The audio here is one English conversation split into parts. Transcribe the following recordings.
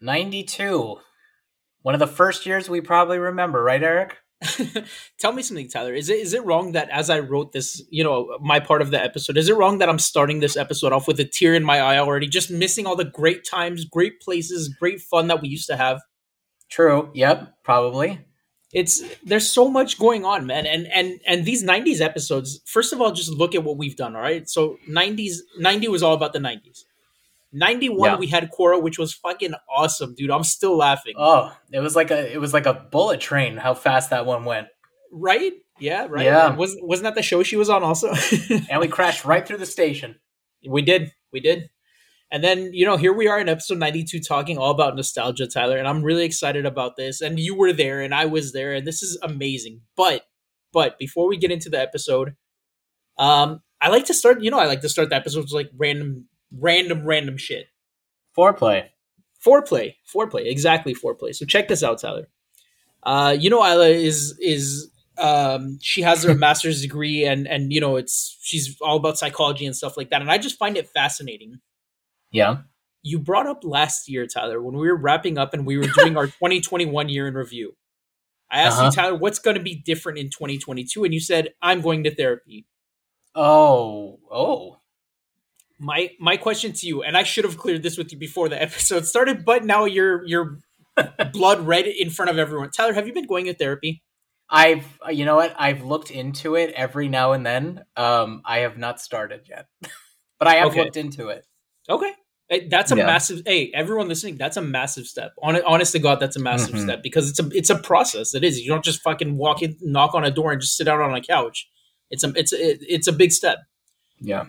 92. One of the first years we probably remember, right, Eric? Tell me something, Tyler. Is it is it wrong that as I wrote this, you know, my part of the episode, is it wrong that I'm starting this episode off with a tear in my eye already, just missing all the great times, great places, great fun that we used to have? True. Yep, probably. It's there's so much going on, man. And and and these 90s episodes, first of all, just look at what we've done, all right? So 90s 90 was all about the 90s. 91 Yeah. we had Cora, which was fucking awesome, dude. I'm still laughing. Oh, it was like a it was like a bullet train how fast that one went. right? Yeah, right. Yeah. Was wasn't that the show she was on also? And we crashed right through the station. We did. We did. And then, you know, here we are in episode 92 talking all about nostalgia, Tyler. And I'm really excited about this. And you were there and I was there. And this is amazing. But, but before we get into the episode, um, I like to start, you know, I like to start the episodes with like random, random, random shit. Foreplay. Foreplay. Foreplay. Exactly foreplay. So check this out, Tyler. Uh, you know, Isla is, is, um, she has her master's degree and, and, you know, it's, she's all about psychology and stuff like that. And I just find it fascinating Yeah. you brought up last year, Tyler, when we were wrapping up and we were doing our 2021 year in review. I asked Uh-huh. you, Tyler, what's going to be different in 2022? And you said, I'm going to therapy. Oh, oh. My my question to you, and I should have cleared this with you before the episode started, but now you're you're blood red in front of everyone. Tyler, have you been going to therapy? I've you know what? I've looked into it every now and then. Um I have not started yet. but I have Okay. looked into it. Okay. Eh, That's a Yeah. massive. Hey, everyone listening, that's a massive step. Hon- Honest to God, that's a massive Mhm. step because it's a it's a process. It is. You don't just fucking walk in, knock on a door, and just sit down on a couch. It's a it's a, it's a big step. Yeah.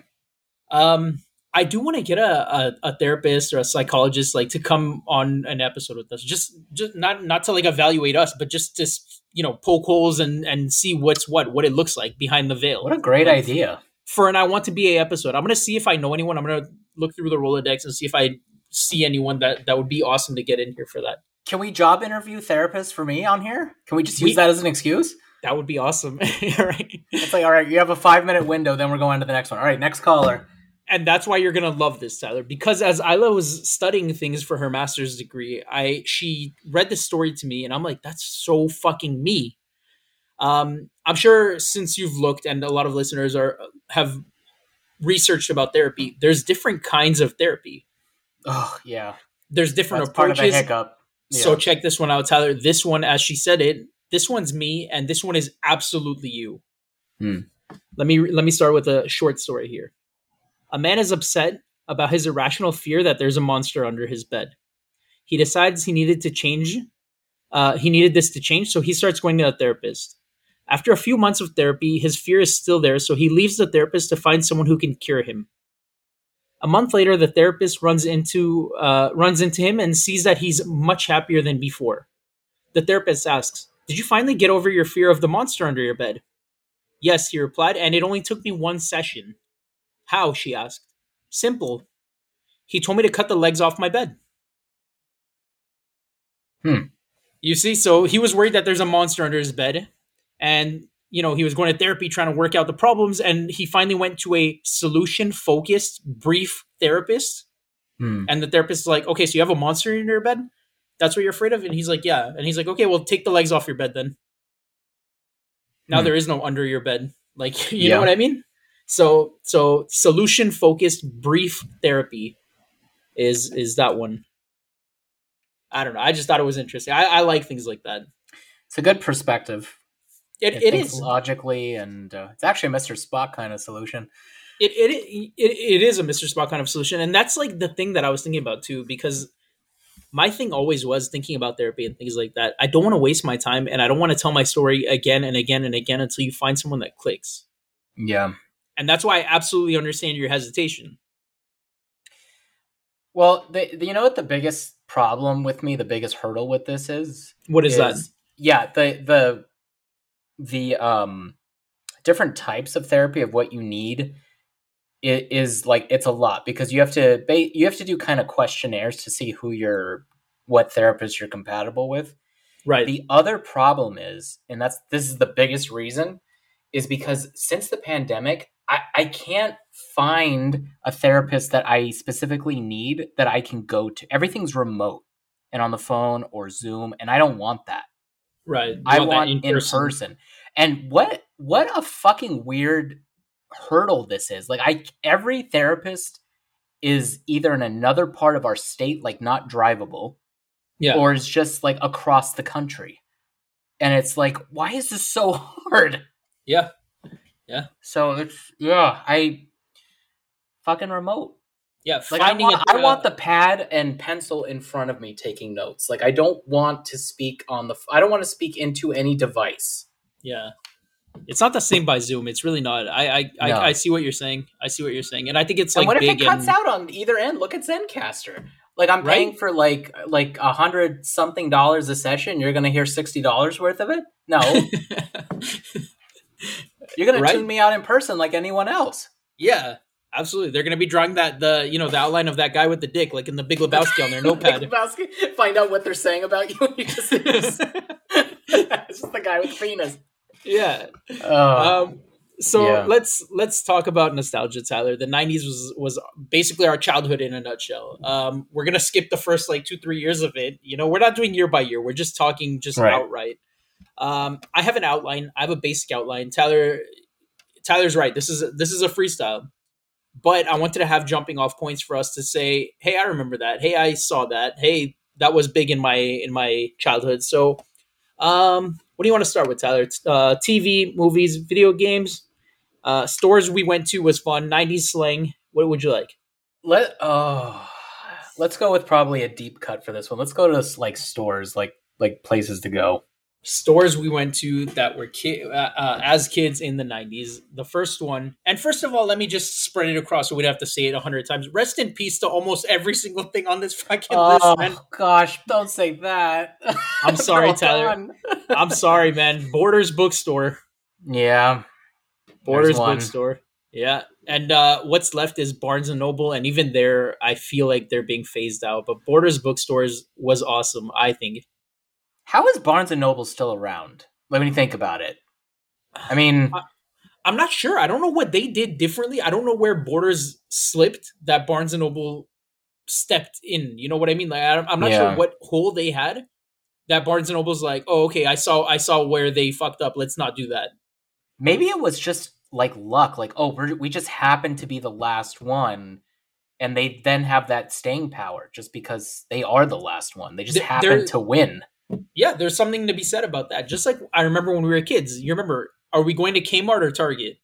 Um, I do want to get a, a a therapist or a psychologist like to come on an episode with us. Just just not not to like evaluate us, but just to you know poke holes and and see what's what, what it looks like behind the veil. What a great Like, idea. for an I want to be a episode. I'm gonna see if I know anyone. I'm gonna look through the Rolodex and see if I see anyone that that would be awesome to get in here for that. Can we job interview therapists for me on here? Can we just use We- that as an excuse? That would be awesome. All right. It's like, all right, you have a five minute window, then we're going on to the next one. All right, next caller. And that's why you're gonna love this, Tyler. Because as Isla was studying things for her master's degree, I she read the story to me, and I'm like, that's so fucking me. Um, I'm sure since you've looked, and a lot of listeners are have researched about therapy. There's different kinds of therapy. Oh yeah, There's different that's part of a approaches. hiccup. Yeah. So check this one out, Tyler. This one, as she said it, this one's me, and this one is absolutely you. Hmm. Let me let me start with a short story here. A man is upset about his irrational fear that there's a monster under his bed. He decides he needed to change. Uh, he needed this to change, so he starts going to a therapist. After a few months of therapy, his fear is still there, so he leaves the therapist to find someone who can cure him. A month later, the therapist runs into uh, runs into him and sees that he's much happier than before. The therapist asks, "Did you finally get over your fear of the monster under your bed?" Yes, he replied, and it only took me one session. How? she asked. Simple. He told me to cut the legs off my bed. Hmm. You see, so he was worried that there's a monster under his bed, and you know he was going to therapy trying to work out the problems, and he finally went to a solution-focused, brief therapist Hmm. and the therapist is like, okay, so you have a monster in your bed? That's what you're afraid of? And he's like, yeah. And he's like, okay, well, take the legs off your bed then. Now Hmm. there is no under your bed. Like, you Yeah. know what I mean? So, so solution focused brief therapy is is that one. I don't know. I just thought it was interesting. I, I like things like that. It's a good perspective. It, It, it is. logically, and uh, it's actually a Mr. Spock kind of solution. it, it it it is a Mr. Spock kind of solution, and that's like the thing that I was thinking about too. Because my thing always was thinking about therapy and things like that. I don't want to waste my time, and I don't want to tell my story again and again and again until you find someone that clicks. Yeah. And that's why I absolutely understand your hesitation. Well, the, the- you know what the biggest problem with me, the biggest hurdle with this is? What is, that? Yeah, the the the um different types of therapy of what you need it is like it's a lot because you have to ba- you have to do kind of questionnaires to see who you're what therapist you're compatible with. Right. The other problem is, and that's this is the biggest reason, is because since the pandemic, I, I can't find a therapist that I specifically need that I can go to. Everything's remote. and on the phone or Zoom, and I don't want that. Right. You I that want in person. And what what a fucking weird hurdle this is. Like I every therapist is either in another part of our state, like not drivable, Yeah. or is just like across the country. And it's like, why is this so hard? yeah. So it's yeah, I fucking remote. Yeah. Like I finding want, a- I want the uh, pad and pencil in front of me taking notes. Like I don't want to speak on the. I don't want to speak into any device. Yeah. It's not the same by Zoom. It's really not. I I, No. I, I see what you're saying. I see what you're saying, and I think it's and like what if it cuts and out on either end? Look at Zencastr. Like I'm Right? paying for like like a hundred something dollars a session. You're gonna hear sixty dollars worth of it? No, you're gonna Right? tune me out in person like anyone else. yeah, absolutely. They're gonna be drawing that the you know the outline of that guy with the dick, like in the Big Lebowski on their notepad. Lebowski, Find out what they're saying about you. and you just, it's just the guy with the penis. yeah. Oh, Um, so Yeah. let's let's talk about nostalgia, Tyler. The '90s was was basically our childhood in a nutshell. Um, we're gonna skip the first like two three years of it. You know, we're not doing year by year. We're just talking just Right. outright. Um, I have an outline. I have a basic outline. Tyler, Tyler's right. This is this is a freestyle, but I wanted to have jumping off points for us to say, "Hey, I remember that. Hey, I saw that. Hey, that was big in my in my childhood." So, um, what do you want to start with, Tyler? Uh, TV, movies, video games, uh, stores we went to was fun. '90s slang. What would you like? Let oh, let's go with probably a deep cut for this one. Let's go to like stores, like like places to go. Stores we went to that were ki- uh, uh, as kids in the '90s. The first one, and first of all, let me just spread it across so we'd have to say it a hundred times. Rest in peace to almost every single thing on this fucking list, Oh man. gosh, don't say that. I'm sorry, They're Tyler. I'm sorry, man. Borders bookstore. Yeah, Borders bookstore. Yeah. And uh, what's left is Barnes and Noble, and even there, I feel like they're being phased out. But Borders bookstores was awesome, I think. How is Barnes and Noble still around? Let me think about it. I mean, I'm not sure. I don't know what they did differently. I don't know where Borders slipped that Barnes and Noble stepped in. You know what I mean? Like I- I'm not Yeah. sure what hole they had that Barnes and Noble's like, oh, okay, I saw, I saw where they fucked up. Let's not do that. maybe it was just like luck. Like, oh, we're, we just happened to be the last one, and they then have that staying power just because they are the last one. They just They're- happen to win. Yeah, there's something to be said about that. Just like I remember when we were kids. You remember? Are we going to Kmart or Target?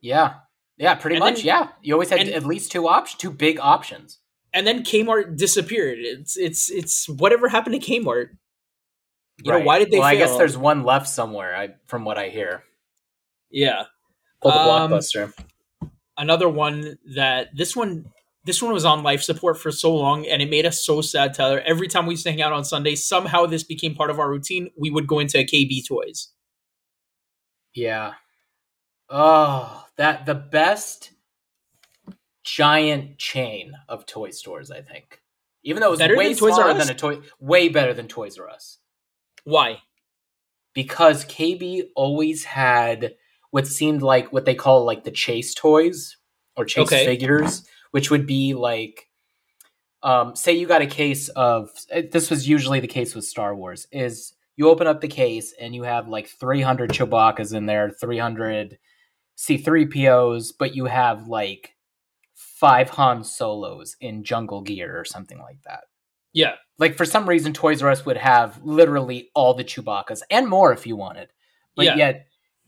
Yeah, yeah, pretty And much. then- yeah, you always had and- at least two options, two big options. and then Kmart disappeared. It's it's it's whatever happened to Kmart. You know, why did they Well, I guess there's one left somewhere. I from what I hear. Yeah, the Um, blockbuster. another one that this one this one was on life support for so long, and it made us so sad. Tyler, every time we used to hang out on Sunday, somehow this became part of our routine. We would go into KB Toys. Yeah. Oh, that the best giant chain of toy stores. I think, even though it was Better way than smaller than a toy, way better than Toys R Us. Why? because KB always had what seemed like what they call like the chase toys or chase Okay. figures, which would be like, um, say you got a case of eh, this was usually the case with Star Wars is you open up the case and you have like 300 Chewbacca's in there, 300 C3POs, but you have like five Han Solos in jungle gear or something like that Yeah, like for some reason Toys R Us would have literally all the Chewbacca's and more if you wanted. But Yeah. yet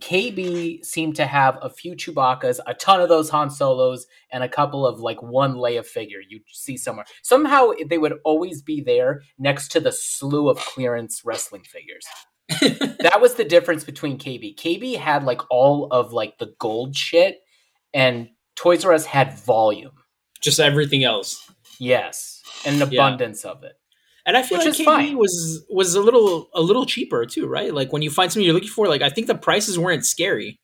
KB seemed to have a few Chewbacca's, a ton of those Han Solos, and a couple of like one Leia figure you see somewhere. Somehow they would always be there next to the slew of clearance wrestling figures. that was the difference between KB. KB had like all of like the gold shit, and Toys R Us had volume. just everything else. Yes, and an Yeah. abundance of it. And I feel Which like is KB fine. was was a little a little cheaper too, right? Like when you find something you're looking for, like I think the prices weren't scary.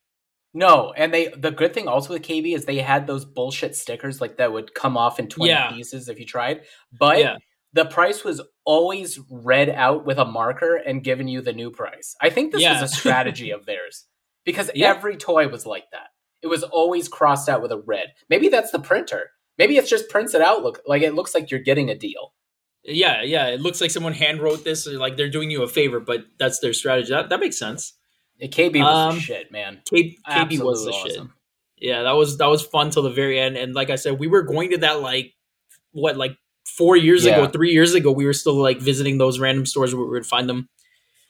No, and they the good thing also with KB is they had those bullshit stickers like that would come off in 20 Yeah. pieces if you tried. But Yeah. the price was always read out with a marker and given you the new price. I think this Yeah. was a strategy of theirs because Yeah. every toy was like that. It was always crossed out with a red. Maybe that's the printer. Maybe it's just prints it out look like it looks like you're getting a deal. Yeah, yeah. It looks like someone hand wrote this, or like they're doing you a favor, but that's their strategy. That, that makes sense. Yeah, KB was Um, shit, man. K- KB was the Absolutely shit. Yeah, that was that was fun till the very end. And like I said, we were going to that like what like four years Yeah. ago, three years ago. We were still like visiting those random stores where we would find them.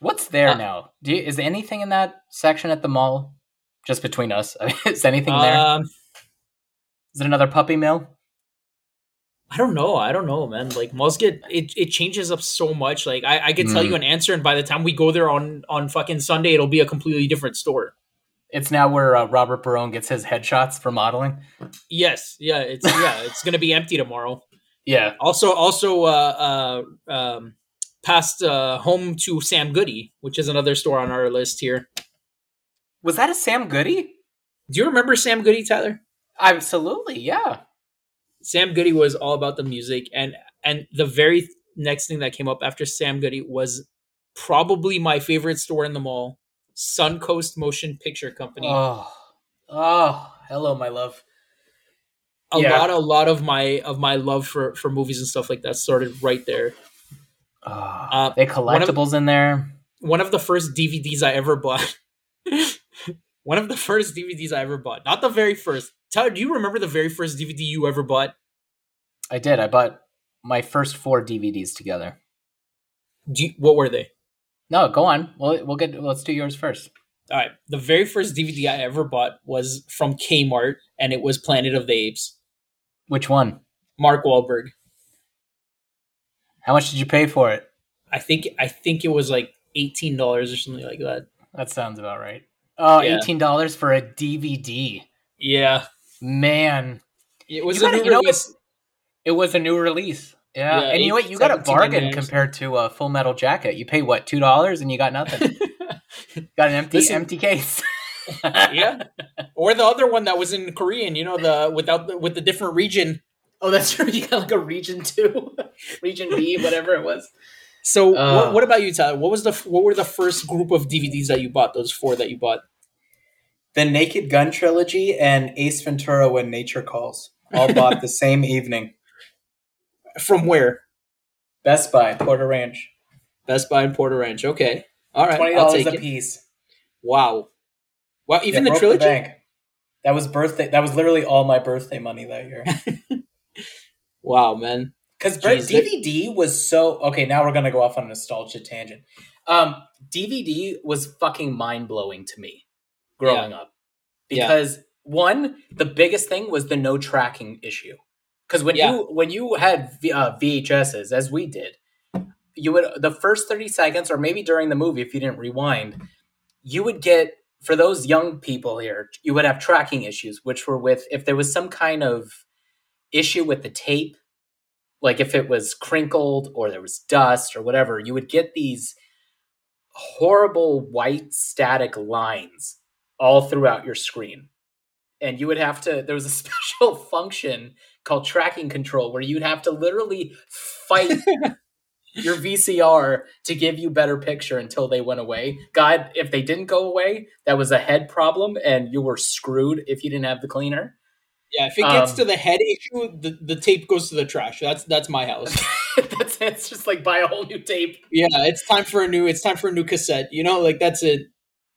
What's there Uh, now? Do you, is there anything in that section at the mall? Just between us, is anything there? Um, Is it another puppy mill? I don't know. I don't know, man. Like malls get it, it changes up so much. Like I, I could tell Mm. you an answer, and by the time we go there on on fucking Sunday, it'll be a completely different store. It's now where uh, Robert Barone gets his headshots for modeling. Yes, yeah, it's yeah, it's gonna be empty tomorrow. Yeah, Also, also, uh, uh, um, past uh, home to Sam Goody, which is another store on our list here. was that a Sam Goody? Do you remember Sam Goody, Tyler? Absolutely, yeah. Sam Goody was all about the music, and and the very next thing that came up after Sam Goody was probably my favorite store in the mall, Suncoast Motion Picture Company. Oh, oh, hello, my love. a yeah. lot, a lot of my of my love for for movies and stuff like that started right there. Oh, Uh, they one of- collectibles in there. One of the first DVDs I ever bought. one of the first DVDs I ever bought. Not the very first. Tyler, do you remember the very first DVD you ever bought? I did. I bought my first four DVDs together. Do you, what were they? No, go on. We'll we'll get. Let's do yours first. All right, the very first DVD I ever bought was from Kmart, and it was Planet of the Apes. Which one? Mark Wahlberg. How much did you pay for it? I think I think it was like eighteen dollars or something like that. That sounds about right. Oh, Yeah. eighteen dollars for a DVD. Yeah, Man, it was You a gotta- new you know release. it was a new release. Yeah, Yeah, and you know what? You got a bargain compared to a Full Metal Jacket. You pay what two dollars and you got nothing. got an empty Listen- empty case. yeah, or the other one that was in Korean. You know, the without the, with the different region. Oh, that's right. You got like a region two, region B, whatever it was. So, Uh. what, what about you, Tyler? What was the what were the first group of DVDs that you bought? Those four that you bought. The Naked Gun trilogy and Ace Ventura: When Nature Calls, all bought the same evening. From where? Best Buy, Porter Ranch, Best Buy in Porter Ranch. Okay, all right, twenty dollars a it. piece. Wow, wow! Even Yeah, the trilogy. bank. That was birthday. That was literally all my birthday money that year. wow, man. Because DVD was so okay. Now we're gonna go off on a nostalgia tangent. Um, DVD was fucking mind blowing to me growing up Yeah. because one, the biggest thing was the no tracking issue. Because when Yeah. you when you had v, uh, VHSs, as we did, you would the first thirty seconds, or maybe during the movie, if you didn't rewind, you would get for those young people here, you would have tracking issues, which were with if there was some kind of issue with the tape, like if it was crinkled or there was dust or whatever, you would get these horrible white static lines all throughout your screen. And you would have to, there was a special function called tracking control where you'd have to literally fight your VCR to give you better picture until they went away. God, if they didn't go away, that was a head problem and you were screwed if you didn't have the cleaner. Yeah, if it gets Um, to the head issue, the, the tape goes to the trash. That's that's my house. that's it's just like buy a whole new tape. yeah, it's time for a new. It's time for a new cassette. You know, like that's it.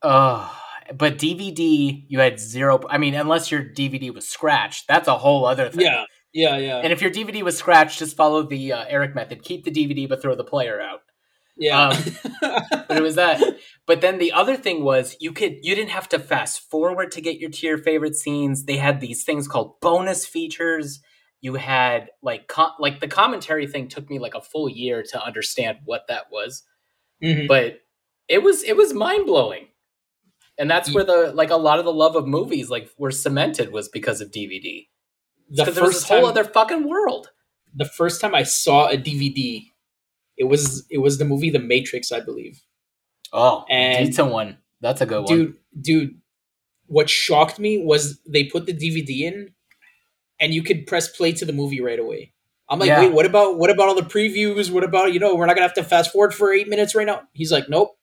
Oh, but DVD, you had zero. I mean, unless your DVD was scratched, that's a whole other thing. Yeah, yeah, yeah, And if your DVD was scratched, just follow the uh, Eric method. Keep the DVD, but throw the player out. yeah. But it was that. but then the other thing was you could you didn't have to fast forward to get your to your favorite scenes. They had these things called bonus features. You had like com- like the commentary thing took me like a full year to understand what that was Mhm. but it was it was mind blowing, and that's mm. where the like a lot of the love of movies like were cemented was because of DVD. The Because there was this first whole time, other fucking world. the first time I saw a DVD, it was it was the movie The Matrix, I believe. Oh, And- Dita one. That's a good one. Dude, dude, what shocked me was they put the DVD in, and you could press play to the movie right away. I'm like, Yeah. wait, what about what about all the previews? What about you know we're not gonna have to fast forward for eight minutes right now? He's like, nope,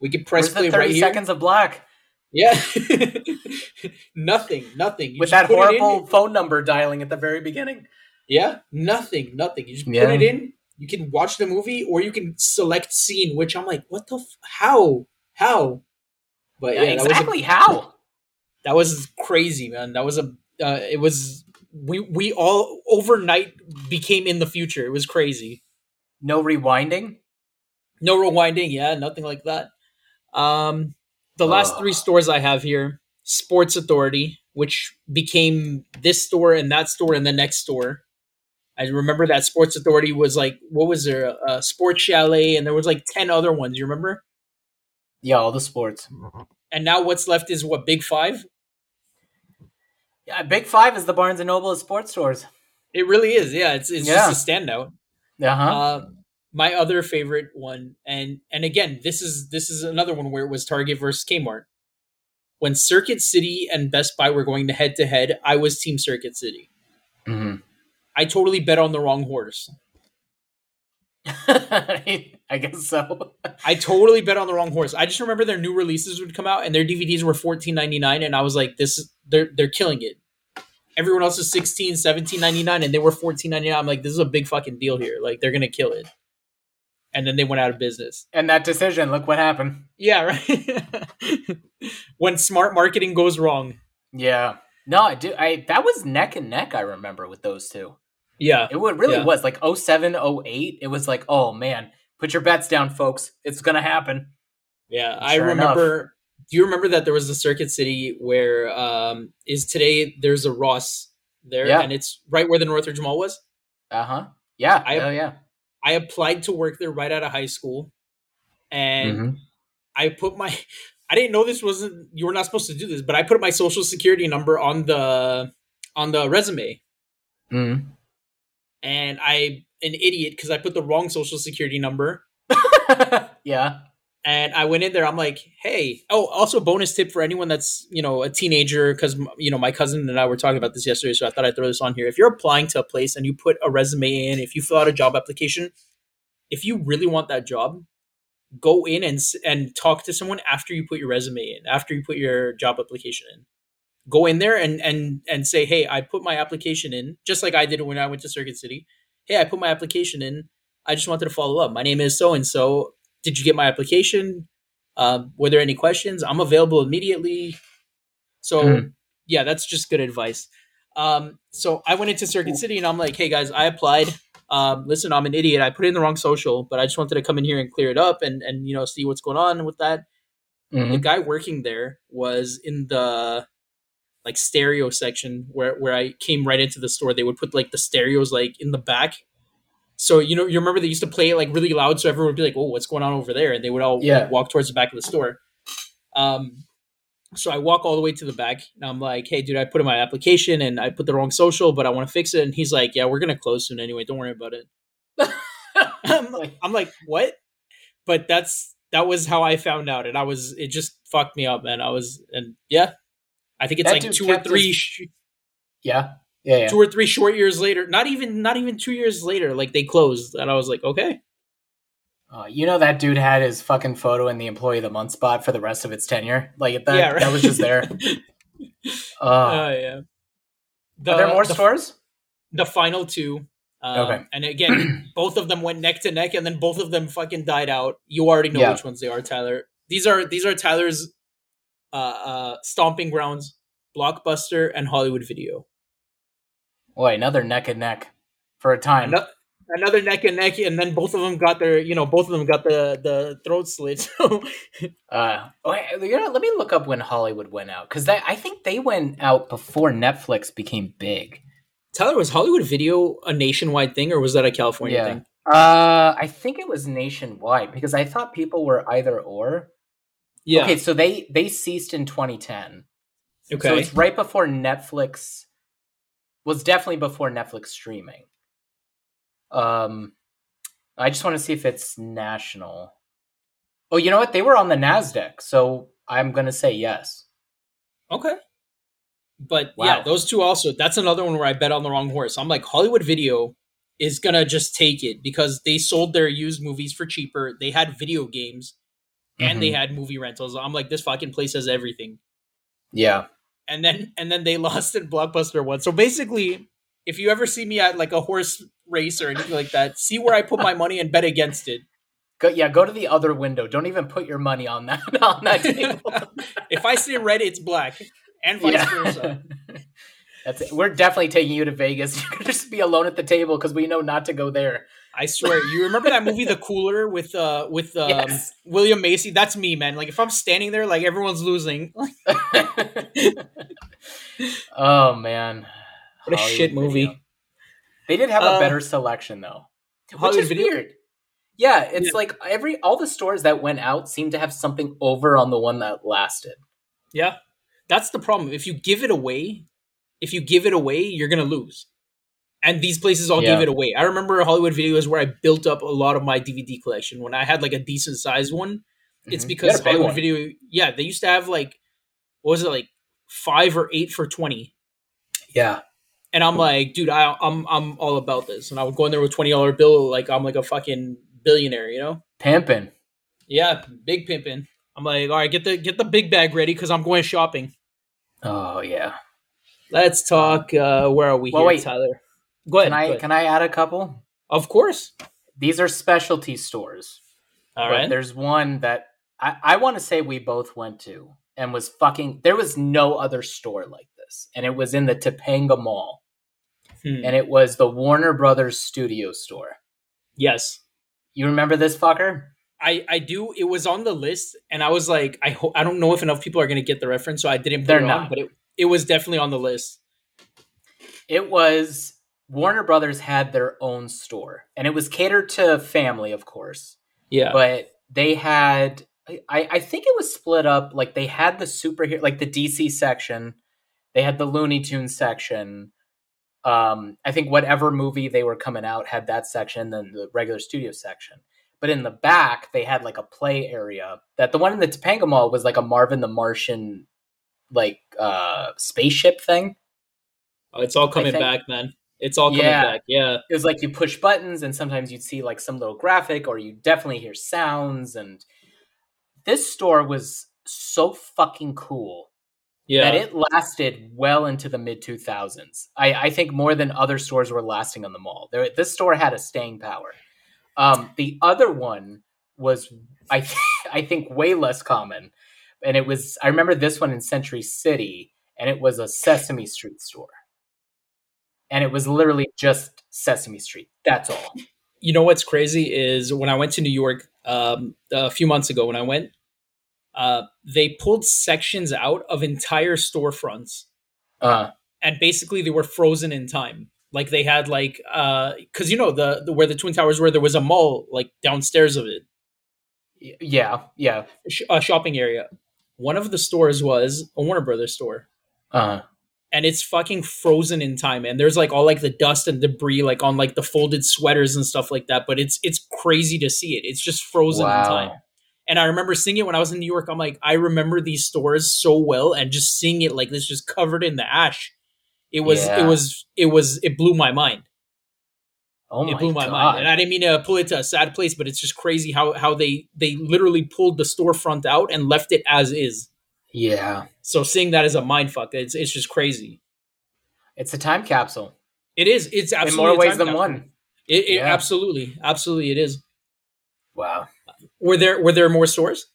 we can press Where's play the thirty right here. seconds of black Yeah, nothing, nothing. You with that put it in, horrible phone number dialing at the very beginning? Yeah, nothing, nothing. You just Yeah. put it in, You can watch the movie or you can select scene, which I'm like, what the f- how how? But yeah, Yeah, that a- exactly how. that was crazy, man. That was a uh, it was we we all overnight became in the future. It was crazy. No rewinding. No rewinding, yeah, nothing like that. Um, the last Ugh. three stores I have here: Sports Authority, which became this store and that store and the next store. I remember that Sports Authority was like what was there? A Sports Chalet, and there was like ten other ones. You remember? Yeah, all the sports. And now what's left is what Big Five. Yeah, Big Five is the Barnes and Noble of sports stores. It really is. Yeah, it's it's Yeah. just a standout. Uh-huh. Uh, my other favorite one, and and again, this is this is another one where it was Target versus Kmart. When Circuit City and Best Buy were going to head to head, I was Team Circuit City. hmm I totally bet on the wrong horse. I guess so. I totally bet on the wrong horse. I just remember their new releases would come out and their DVDs were fourteen ninety nine, and I was like, "This is they're they're killing it." Everyone else is 16 17.99 and they were 14.99 i'm like this is a big fucking deal here like they're gonna kill it and then they went out of business And that decision, look what happened. Yeah, right. when smart marketing goes wrong. Yeah. No, I do. I that was neck and neck. I remember with those two. Yeah. It would really Yeah. was like 07, 08. It was like, oh man, put your bets down, folks. It's gonna happen. Yeah. I Sure remember do you remember that there was a Circuit City where um is today there's a Ross there Yeah. and it's right where the Northridge Mall was? Uh huh. Yeah. I- oh yeah. I applied to work there right out of high school and Mhm. I put my I didn't know this wasn't you were not supposed to do this, but I put my social security number on the on the resume. Mhm. And I an idiot because I put the wrong social security number yeah. And I went in there. I'm like, hey. Oh, also bonus tip for anyone that's you know a teenager because you know my cousin and I were talking about this yesterday, so I thought I'd throw this on here. If you're applying to a place and you put a resume in, if you fill out a job application, if you really want that job, go in and and talk to someone after you put your resume in, after you put your job application in. Go in there and and and say, hey, I put my application in, just like I did when I went to Circuit City. Hey, I put my application in. I just wanted to follow up. My name is so and so did you get my application? Um, were there any questions? I'm available immediately. So Mhm. yeah, that's just good advice. Um, so I went into Circuit City and I'm like, hey guys, I applied. Um, listen, I'm an idiot. I put in the wrong social, but I just wanted to come in here and clear it up and and you know see what's going on with that. The Mhm. guy working there was in the like stereo section where where I came right into the store. They would put like the stereos like in the back. So you know, you remember they used to play it like really loud, so everyone would be like, "Oh, what's going on over there?" And they would all Yeah. walk towards the back of the store. Um, so I walk all the way to the back, and I'm like, "Hey, dude, I put in my application and I put the wrong social, but I want to fix it." And he's like, "Yeah, we're gonna close soon anyway. Don't worry about it." I'm, like- I'm like, "What?" But that's that was how I found out, and I was it just fucked me up, man. I was and yeah, I think it's That like two or three. his- sh- yeah. Yeah. Yeah. two or three short years later not even not even two years later like they closed and i was like okay Uh, you know that dude had his fucking photo in the employee of the month spot for the rest of its tenure. Like that. yeah right. That was just there. oh Uh, yeah the, are there more the, stores? the final two um, Okay. and again both of them went neck to neck and then both of them fucking died out you already know Yeah. which ones they are tyler these are these are tyler's uh uh stomping grounds blockbuster and hollywood video Boy, another neck and neck for a time. Ano- another neck and neck and then both of them got their you know both of them got the the throat slit so Uh, wait, you know, let me look up when Hollywood went out because I think they went out before Netflix became big. Tyler, was Hollywood Video a nationwide thing or was that a California Yeah. thing? Uh, I think it was nationwide because I thought people were either or. Yeah. Okay, so they they ceased in 2010. Okay. So it's right before Netflix was definitely before Netflix streaming. Um I just want to see if it's national. Oh, you know what? They were on the Nasdaq, so I'm going to say yes. okay. But Wow. yeah, those two also. That's another one where I bet on the wrong horse. I'm like Hollywood Video is gonna just take it because they sold their used movies for cheaper. They had video games and they Mhm. had movie rentals. I'm like, this fucking place has everything. Yeah. And then and then they lost in Blockbuster one. So basically, if you ever see me at like a horse race or anything like that. See where I put my money and bet against it. Go, yeah, go to the other window. Don't even put your money on that on that table. if I say red, it's black, and vice Yeah. versa. That's it. We're definitely taking you to Vegas. You're gonna just be alone at the table because we know not to go there. I swear. You remember that movie, The Cooler, with uh with um, Yes. William Macy? That's me, man. Like if I'm standing there, like everyone's losing. oh man, What a Hollywood shit movie. Video. They did have a better selection though, which Hollywood is Video? weird. Yeah, it's Yeah. like every all the stores that went out seem to have something over on the one that lasted. Yeah, that's the problem. If you give it away, if you give it away, you're gonna lose. And these places all Yeah. give it away. I remember Hollywood videos where I built up a lot of my DVD collection when I had like a decent sized one. It's Mhm. because You had a big Hollywood one. Video, yeah, they used to have like, what was it like, five or eight for twenty. Yeah, And I'm like, dude, I, I'm I'm all about this. And I would go in there with twenty dollar bill, like I'm like a fucking billionaire, you know? pimping. Yeah, big pimping. I'm like, all right, get the get the big bag ready because I'm going shopping. Oh yeah. Let's talk. Uh, where are we Well, here, wait. Tyler? Go ahead. Can I ahead. can I add a couple? Of course. These are specialty stores. All right. There's one that I, I want to say we both went to and was fucking. There was no other store like this, and it was in the Topanga Mall, Hmm. and it was the Warner Brothers Studio store. Yes, You remember this fucker? I I do. It was on the list, and I was like, I hope I don't know if enough people are going to get the reference, so I didn't put They're it on. not. But it it was definitely on the list. It was Warner Brothers had their own store, and it was catered to family, of course. Yeah. but they had I, I think it was split up like they had the superhero like the dc section they had the looney tunes section um i think whatever movie they were coming out had that section then the regular studio section but in the back they had like a play area that the one in the topanga mall was like a marvin the martian like uh spaceship thing Oh, it's all coming back, man. It's all coming Yeah. back. Yeah. it was like you push buttons and sometimes you'd see like some little graphic or you definitely hear sounds and this store was so fucking cool Yeah. that it lasted well into the mid 2000s I, I think more than other stores were lasting on the mall there, this store had a staying power um, the other one was I, th- I think way less common and it was i remember this one in century city and it was a sesame street store and it was literally just sesame street. That's all. You know what's crazy is when I went to New York um, a few months ago. When I went, uh, they pulled sections out of entire storefronts. Uh and basically they were frozen in time. Like they had like because you know the, the where the twin towers were, there was a mall like downstairs of it, yeah yeah. Sh- a shopping area. One of the stores was a Warner Brothers store, uh and it's fucking frozen in time. And there's like all like the dust and debris like on like the folded sweaters and stuff like that. But it's it's crazy to see it. It's just frozen in time. And I remember seeing it when I was in New York. I'm like, I remember these stores so well, and just seeing it like this, just covered in the ash. It was, Yeah. it was, it was, it blew my mind. oh my it blew my God. mind, and I didn't mean to pull it to a sad place, but it's just crazy how how they they literally pulled the storefront out and left it as is. Yeah So seeing that as a mind fuck, it's it's just crazy. it's a time capsule It is. It's absolutely in more ways than capsule. one It, it Yeah. absolutely, absolutely, it is. wow Were there were there more stores?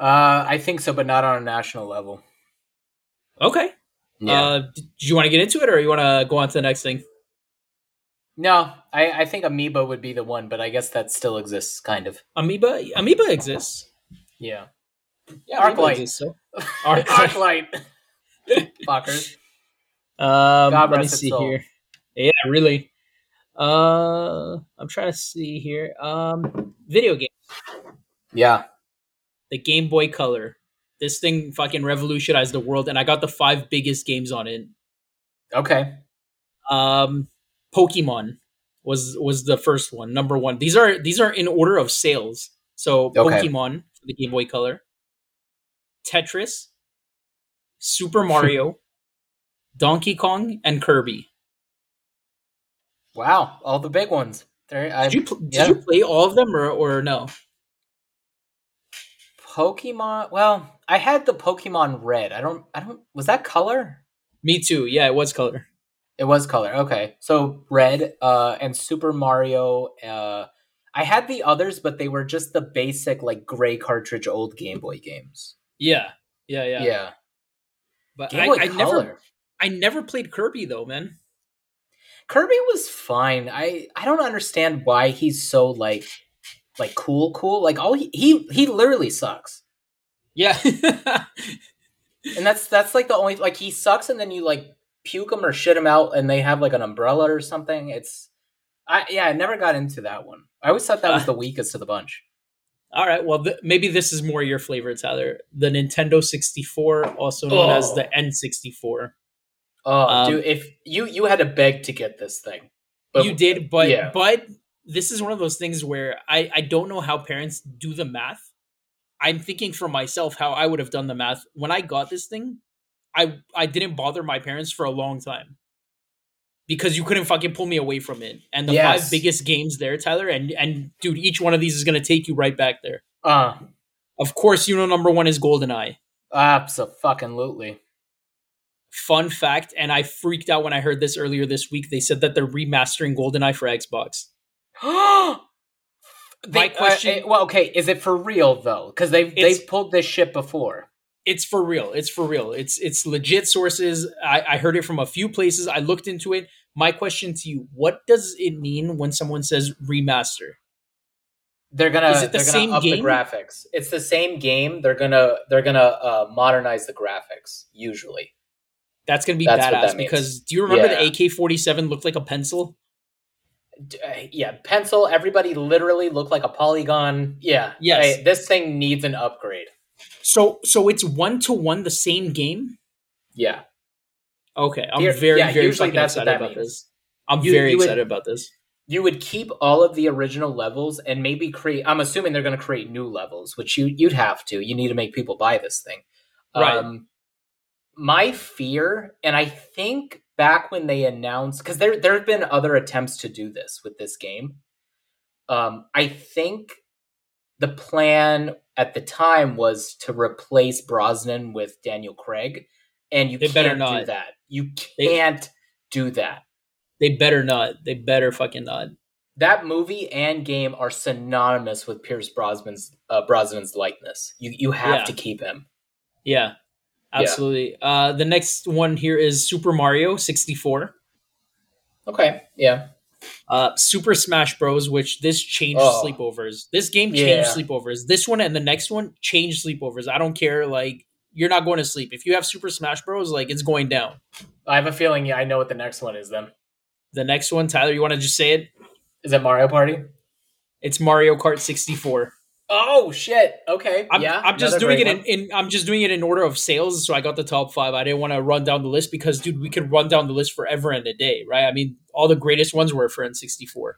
uh i think so but not on a national level Okay. Uh, do you want to get into it, or you want to go on to the next thing? no I, I think amoeba would be the one but i guess that still exists kind of Amoeba, Amoeba exists. yeah Yeah, Amoeba Arclight. exists, so. Arclight. arclight fuckers Um, God let me see soul. here. Yeah, really. Uh, I'm trying to see here. Um, video game, yeah the Game Boy Color. This thing fucking revolutionized the world, and I got the five biggest games on it. okay Um, Pokemon was was the first one, number one. These are these are in order of sales. So Okay. Pokemon for the Game Boy Color, Tetris, Super Mario, Donkey Kong, and Kirby. wow all the big ones there I, Did you pl- did yeah. you play all of them or or no? pokemon well i had the pokemon red i don't i don't was that color Me too. Yeah, it was color. It was color. Okay. So red uh and Super Mario uh I had the others but they were just the basic like gray cartridge old Game Boy games. Yeah, yeah, yeah. Yeah. But Game I, I never, I never played Kirby though, man. Kirby was fine. I I don't understand why he's so like like cool cool. Like all he he, he literally sucks. Yeah, And that's that's like the only like he sucks and then you like puke him or shit him out and they have like an umbrella or something. It's I yeah, I never got into that one. I always thought that was Uh. the weakest of the bunch. All right. Well, th- maybe this is more your flavor, Tyler. The Nintendo 64, also known as Oh. the N64. Oh, Um, dude, if you you had to beg to get this thing. But you did, but yeah. but this is one of those things where I I don't know how parents do the math. I'm thinking for myself how I would have done the math when I got this thing. I I didn't bother my parents for a long time because you couldn't fucking pull me away from it. And the Yes. five biggest games there, Tyler, and and dude, each one of these is gonna take you right back there. uh Of course, you know number one is GoldenEye. absolutely. Fun fact, and I freaked out when I heard this earlier this week. They said that they're remastering GoldenEye for Xbox. They- My question- uh, well, okay, is it for real though? Because they've they've pulled this shit before. It's for real. It's for real. It's it's legit sources. I, I heard it from a few places. I looked into it. My question to you: What does it mean when someone says remaster? They're gonna Is it the they're gonna same up game? the graphics. It's the same game. They're gonna they're gonna uh, modernize the graphics. Usually, That's gonna be That's badass that because do you remember Yeah. the AK forty seven looked like a pencil? Uh, yeah, pencil. Everybody literally looked like a polygon. Yeah, Yes. This thing needs an upgrade. So so it's one to one the same game. Yeah, Okay, I'm Here- very yeah, very usually that's excited that about means. this. I'm You- very you would- excited about this. you would keep all of the original levels and maybe create. I'm assuming they're gonna create new levels, which you you'd have to. You need to make people buy this thing. Right. Um, my fear, and I think back when they announced, because there there have been other attempts to do this with this game. Um, I think the plan at the time was to replace Brosnan with Daniel Craig, and you They can't better do that. You can't do that. They better not. They better fucking not. That movie and game are synonymous with Pierce Brosnan's uh, Brosnan's likeness. You you have Yeah. to keep him. Yeah, absolutely. Uh, the next one here is Super Mario 64. Okay, yeah. Uh, Super Smash Bros, which this changed Oh. sleepovers. This game changed Yeah. sleepovers. This one and the next one changed sleepovers. I don't care. Like you're not going to sleep if you have Super Smash Bros. Like it's going down. I have a feeling yeah, I know what the next one is then. The next one, Tyler, you want to just say it? Is it Mario Party? It's Mario Kart 64. Oh shit. Okay. I'm, yeah. I'm just doing it in, in I'm just doing it in order of sales, so I got the top five. I didn't want to run down the list because, dude, we could run down the list forever and a day, right? I mean, all the greatest ones were for N64.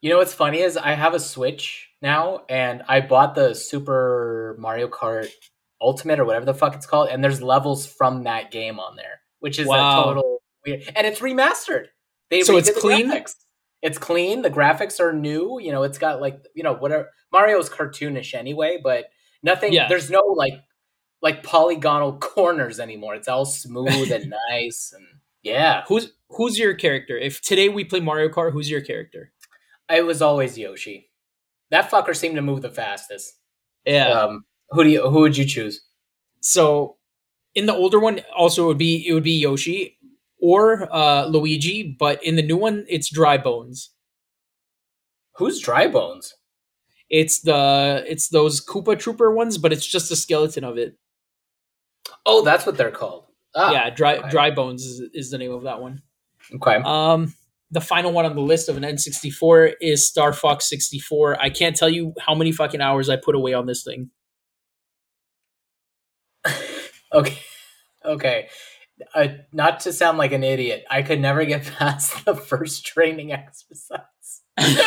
You know what's funny is I have a Switch now and I bought the Super Mario Kart Ultimate or whatever the fuck it's called, and there's levels from that game on there, which is Wow. a total weird and it's remastered. They So it's the clean? graphics. It's clean. The graphics are new. You know, it's got like you know whatever Mario's cartoonish anyway, but nothing. Yeah. There's no like like polygonal corners anymore. It's all smooth and nice and yeah. Who's who's your character? If today we play Mario Kart, who's your character? It was always Yoshi. That fucker seemed to move the fastest. Yeah. Um, who do you? Who would you choose? so in the older one, also it would be it would be Yoshi or uh, Luigi, but in the new one, it's Dry Bones. Who's Dry Bones? It's the it's those Koopa Trooper ones, but it's just a skeleton of it. Oh, that's what they're called. Ah, yeah, Dry okay. Dry Bones is, is the name of that one. Okay. Um, the final one on the list of an N64 is Star Fox 64. I can't tell you how many fucking hours I put away on this thing. Okay. Okay. Uh, not to sound like an idiot, I could never get past the first training exercise. and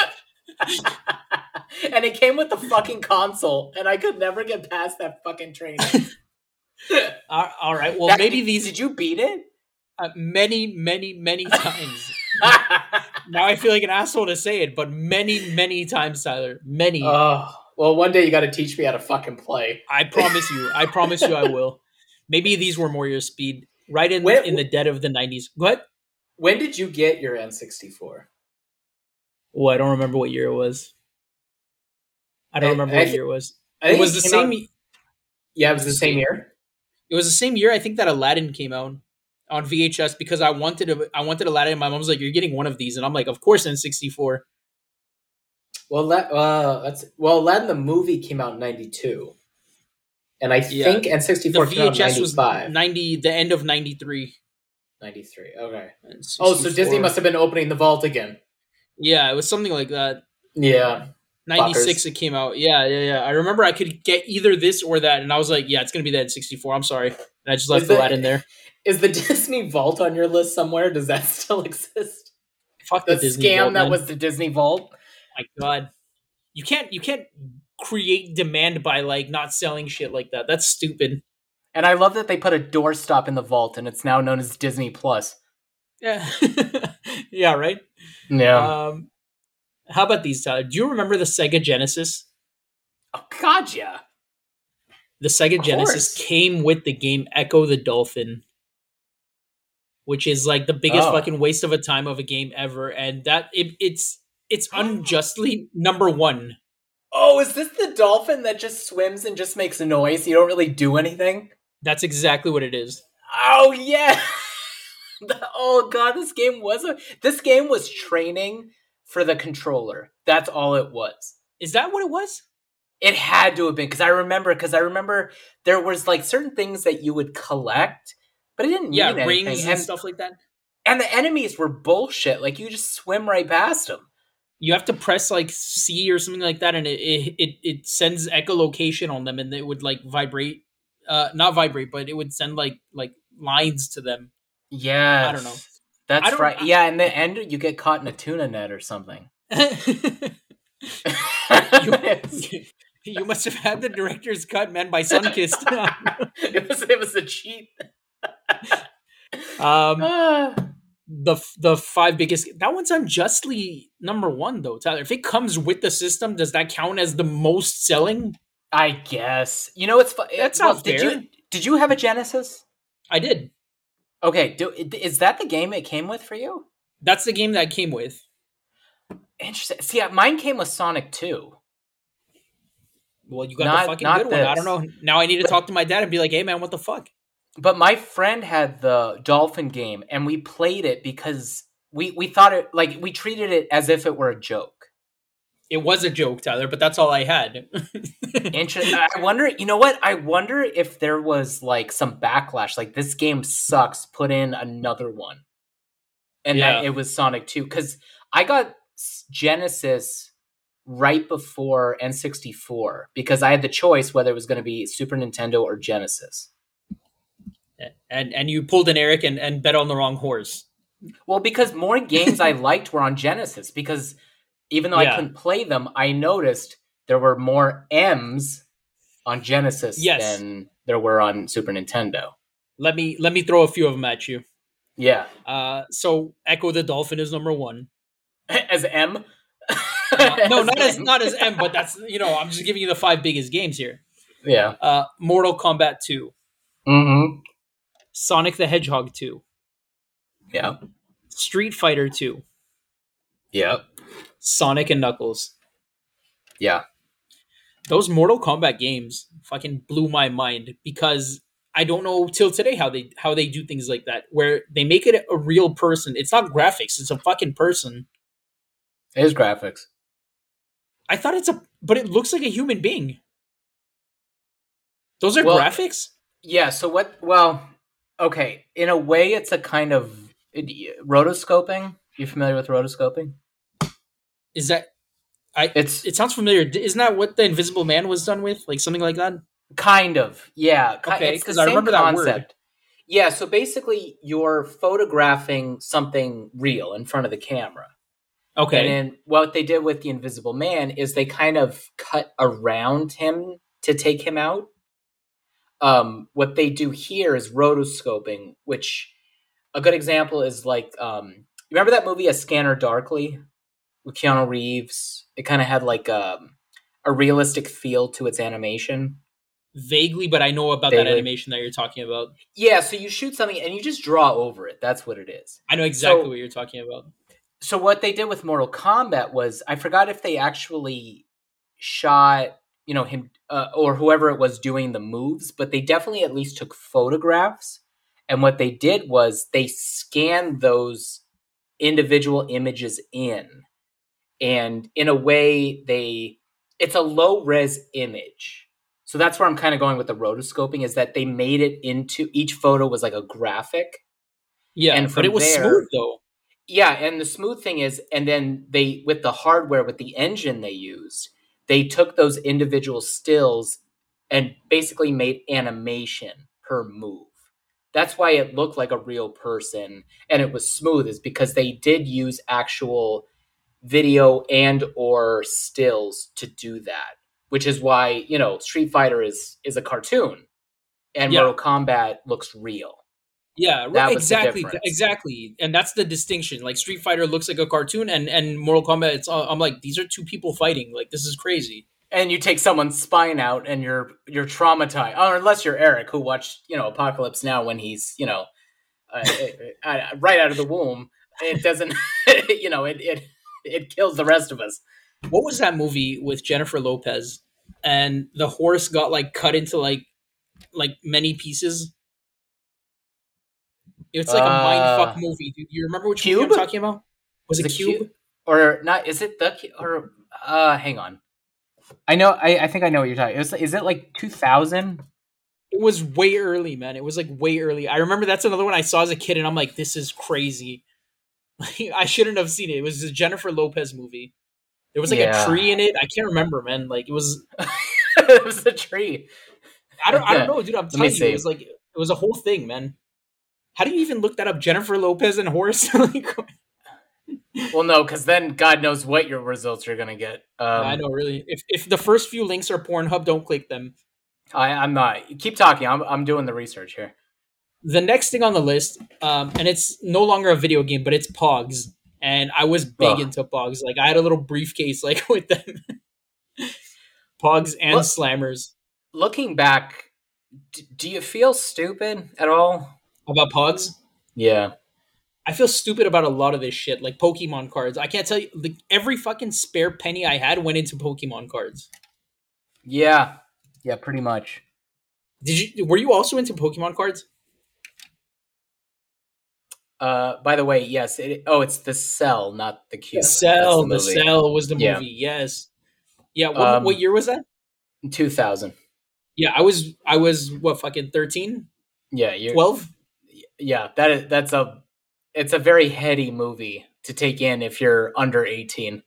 it came with the fucking console, and I could never get past that fucking training. All right, well That- maybe these Did you beat it? uh, many, many, many times. now I feel like an asshole to say it, but many, many times, Tyler. Many. oh, well, one day you got to teach me how to fucking play. I promise you. I promise you, I will. Maybe these were more your speed. Right in Where- in the dead of the nineties. What? When did you get your N64? Oh, I don't remember what year it was. I don't I- remember I what year it was. It was the same. out- yeah, it was the same year. It was the same year I think that Aladdin came out on VHS because I wanted a, I wanted Aladdin. My mom was like, "You're getting one of these," and I'm like, "Of course, N64." Well, that uh, that's well, Aladdin the movie came out in '92, and I Yeah. think The N64 came out VHS was '95, 90, the end of 93. '93. Okay. Oh, so Disney must have been opening the vault again. Yeah, it was something like that. Yeah. 96 Fuckers. it came out. Yeah, yeah, yeah. I remember I could get either this or that, and I was like, "Yeah, it's gonna be that N64." I'm sorry, and I just left Is it- Aladdin there. Is the Disney Vault on your list somewhere? Does that still exist? Fuck The the, Disney scam Vault, that man. was the Disney Vault. my god you can't you can't create demand by like not selling shit like that that's stupid And I love that they put a doorstop in the vault, and it's now known as Disney Plus. yeah yeah right Yeah. um how about these tyler do you remember the sega genesis oh God, yeah. the sega genesis came with the game Ecco the dolphin which is like the biggest Oh. fucking waste of a time of a game ever and that it, it's it's unjustly number one Oh, is this the dolphin that just swims and just makes a noise? You don't really do anything. that's exactly what it is Oh yeah. oh god, this game was a this game was training for the controller. That's all it was. is that what it was It had to have been because I remember because I remember there was like certain things that you would collect, but it didn't yeah mean anything. rings and And, stuff like that and the enemies were bullshit. Like you just swim right past them. You have to press like C or something like that, and it it it, sends echolocation on them, and it would like vibrate, uh, not vibrate, but it would send like like lines to them. Yeah, I don't know. That's don't- right. I- yeah, and the end, you get caught in a tuna net or something. you, you must have had the director's cut, man, by Sunkist. it was it was a cheat. um, Ah. The the five biggest. That one's unjustly number one though, Tyler. If it comes with the system, does that count as the most selling? I guess you know it's That's well, not did fair. you did you have a Genesis? I did. Okay, do, is that the game it came with for you? That's the game that I came with. Interesting. See, uh, mine came with Sonic Two. Well, you got Not- the fucking good one. I don't know. Now I need to talk to my dad and be like, "Hey, man, what the fuck?" But my friend had the Dolphin game, and we played it because we we thought it like we treated it as if it were a joke. It was a joke, Tyler, but that's all I had. Interesting. I wonder. You know what? I wonder if there was like some backlash. Like this game sucks. Put in another one, and Yeah. that it was Sonic Two. Because I got Genesis right before N64 because I had the choice whether it was going to be Super Nintendo or Genesis. And and you pulled an Eric and, and bet on the wrong horse. Well, because more games I liked were on Genesis. Because even though Yeah. I couldn't play them, I noticed there were more M's on Genesis Yes. than there were on Super Nintendo. Let me let me throw a few of them at you. Yeah. Uh, so Ecco the Dolphin is number one. As M? Uh, no, not as not as M, but that's you know I'm just giving you the five biggest games here. Yeah. Uh, Mortal Kombat two, Mm-hmm. Sonic the Hedgehog two, Yeah. Street Fighter two, Yeah. Sonic and Knuckles. Yeah. Those Mortal Kombat games fucking blew my mind because I don't know till today how they how they do things like that where they make it a real person. It's not graphics; it's a fucking person. It is graphics. I thought it's a, but it looks like a human being. Those are Well- graphics. Yeah. So what? Well, okay. In a way, it's a kind of rotoscoping. You familiar with rotoscoping? Is that? I. It's It sounds familiar. Isn't that what the Invisible Man was done with? Like something like that. Kind of, yeah. Okay, it's the 'cause I remember that word. Yeah, so basically, you're photographing something real in front of the camera. Okay. And then what they did with the Invisible Man is they kind of cut around him to take him out. Um, what they do here is rotoscoping, which a good example is like, um, remember that movie A Scanner Darkly with Keanu Reeves? It kind of had like a, a realistic feel to its animation. vaguely, but I know about that animation that you're talking about. Yeah, so you shoot something and you just draw over it. That's what it is. I know exactly So- what you're talking about. So what they did with Mortal Kombat was I forgot if they actually shot, you know, him uh, or whoever it was doing the moves, but they definitely at least took photographs. And what they did was they scanned those individual images in. And in a way they it's a low res image. So that's where I'm kind of going with the rotoscoping is that they made it into each photo was like a graphic. Yeah, And but it was there- smooth though. Yeah, and the smooth thing is, and then they with the hardware with the engine they used, they took those individual stills and basically made animation per move. That's why it looked like a real person and it was smooth is because they did use actual video and or stills to do that. Which is why, you know, Street Fighter is is a cartoon and Yeah. Mortal Kombat looks real. Yeah, right, exactly, exactly, and that's the distinction. Like Street Fighter looks like a cartoon, and and Mortal Kombat, it's all, I'm like these are two people fighting. Like this is crazy. and you take someone's spine out and you're you're traumatized or unless you're eric who watched you know apocalypse now when he's you know uh, uh, right out of the womb it doesn't you know it, it it kills the rest of us What was that movie with Jennifer Lopez, and the horse got like cut into like like many pieces? It's like a Uh, mind fuck movie. Do you remember which movie Cube? I'm talking about? Was it Cube? Cube? or not is it the or uh hang on i know i, I think i know what you're talking it was, is it like 2000 It was way early, man. It was like way early. I remember that's another one I saw as a kid, and I'm like, this is crazy. Like, I shouldn't have seen it. It was a Jennifer Lopez movie. There was like Yeah. a tree in it. I can't remember, man. Like it was. it was a tree I don't. I don't know, dude. I'm telling you, see. it was like it was a whole thing, man. How do you even look that up? Jennifer Lopez and horse. like, well no because then god knows what your results are gonna get um, I know, really. If if the first few links are Pornhub, don't click them. I, i'm not keep talking I'm, I'm doing the research here The next thing on the list, um, and it's no longer a video game, but it's Pogs. And I was big Ugh. into Pogs. Like I had a little briefcase like with them. Pogs and What? slammers. looking back, d- do you feel stupid at all? About Pogs? Yeah. I feel stupid about a lot of this shit, like Pokemon cards. I can't tell you like every fucking spare penny I had went into Pokemon cards. Yeah. Yeah, pretty much. Did you were you also into Pokemon cards? Uh, by the way, yes. It, oh, it's the cell, not the cube. The Cell, the, movie. Cell was the Yeah. movie. Yes. Yeah, what, Um, what year was that? 2000. Yeah, I was I was what fucking 13, Yeah, you 12? Yeah, that is that's a it's a very heady movie to take in if you're under 18.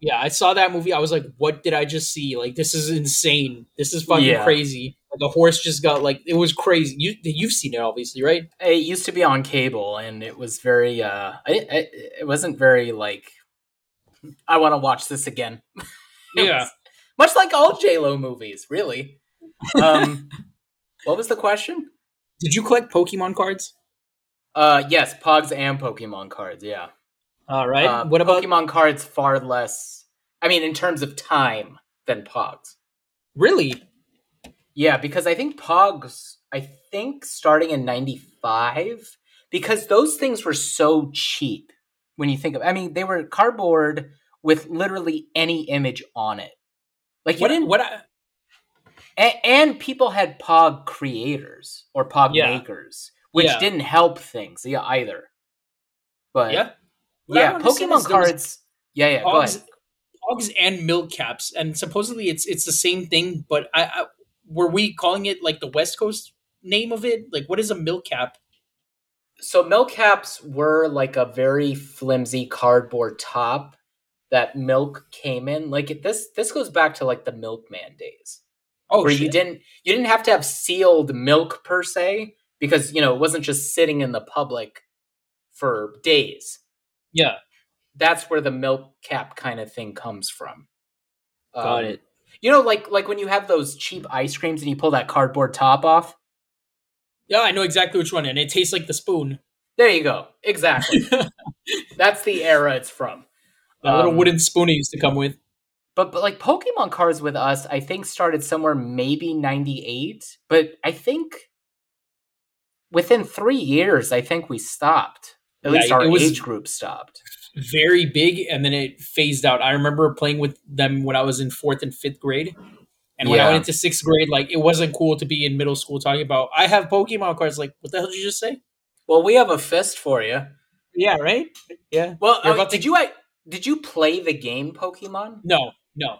Yeah, I saw that movie. I was like, what did I just see? Like this is insane. This is fucking Yeah. crazy. Like the horse just got like it was crazy. You you've seen it obviously, right? It used to be on cable and it was very uh I, I, it wasn't very like I want to watch this again. Yeah. much like all J-Lo movies, really. Um what was the question? Did you collect Pokemon cards? Uh yes, Pogs and Pokemon cards, yeah. All right. Uh, what about Pokemon cards far less I mean in terms of time than Pogs. really? Yeah, because I think Pogs, I think starting in 95, because those things were so cheap when you think of I mean, they were cardboard with literally any image on it. Like you What didn't what I, and, and people had Pog creators or Pog Yeah. makers, which Yeah. didn't help things, yeah, either. But yeah. What yeah, Pokemon cards. Yeah, yeah, go Pogs, ahead. Pogs and milk caps, and supposedly it's it's the same thing. But I, I were we calling it like the West Coast name of it? Like what is a milk cap? So milk caps were like a very flimsy cardboard top that milk came in. Like it, this this goes back to like the milkman days. Oh, where shit. you didn't you didn't have to have sealed milk per se because you know it wasn't just sitting in the public for days. yeah, That's where the milk cap kind of thing comes from. got Um, it. You know, like like when you have those cheap ice creams and you pull that cardboard top off. Yeah, I know exactly which one, and it tastes like the spoon. There you go. Exactly. That's the era it's from. A little Um, wooden spoon it used to come with. but but like Pokemon cards with us, I think started somewhere maybe ninety eight, but I think within three years, I think we stopped. At Yeah, least our age group stopped. very big and then it phased out. I remember playing with them when I was in fourth and fifth grade. And when I went into sixth grade, like it wasn't cool to be in middle school talking about I have Pokemon cards. Like, what the hell did you just say? Well, we have a fist for you. Yeah, right? Yeah. Well, uh, about to- did you I, did you play the game Pokemon? No, no.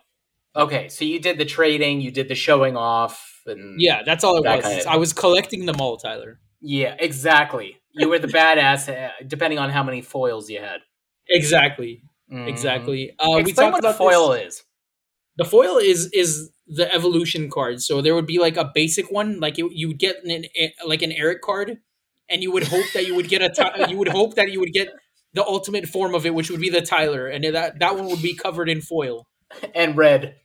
Okay, so you did the trading, you did the showing off, and Yeah, that's all it That was. kind of- I was collecting them all, Tyler. Yeah, exactly. You were the badass, uh, depending on how many foils you had. Exactly. Mhm. Exactly. Uh, we talked what about foil this. is. The foil is is the evolution card. So there would be like a basic one, like it, you would get an, a- like an Eric card, and you would hope that you would get a you would hope that you would get the ultimate form of it, which would be the Tyler, and that that one would be covered in foil And red.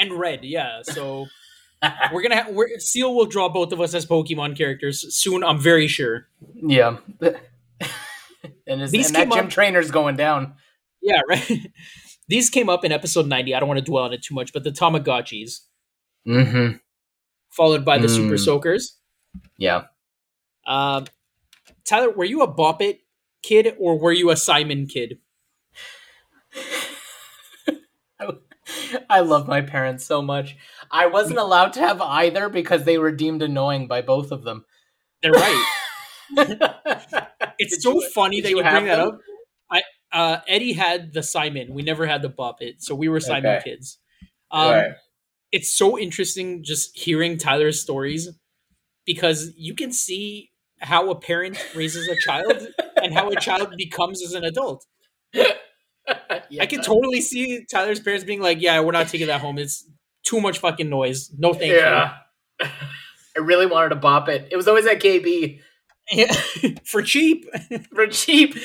and red. Yeah. So we're gonna we're, Seal will draw both of us as Pokemon characters soon. I'm very sure. yeah. and, his, These and that gym up- trainer's going down. Yeah. Right. These came up in episode 90. I don't want to dwell on it too much, but the Tamagotchis, Mm-hmm. followed by the Super Mm. Soakers. Yeah. Um, Tyler, were you a Bop It kid or were you a Simon kid? I love my parents so much. I wasn't allowed to have either because they were deemed annoying by both of them. They're right. It's Did so you- funny that you you, bring have that up. I uh, Eddie had the Simon. We never had the Bop It, so we were Simon Okay. kids. Um, Right. It's so interesting just hearing Tyler's stories because you can see how a parent raises a child and how a child becomes as an adult. Yeah. I can totally see Tyler's parents being like, "Yeah, we're not taking that home. It's too much fucking noise. No, thank Yeah. I really wanted to bop it. It was always at KB. Yeah, for cheap. for cheap.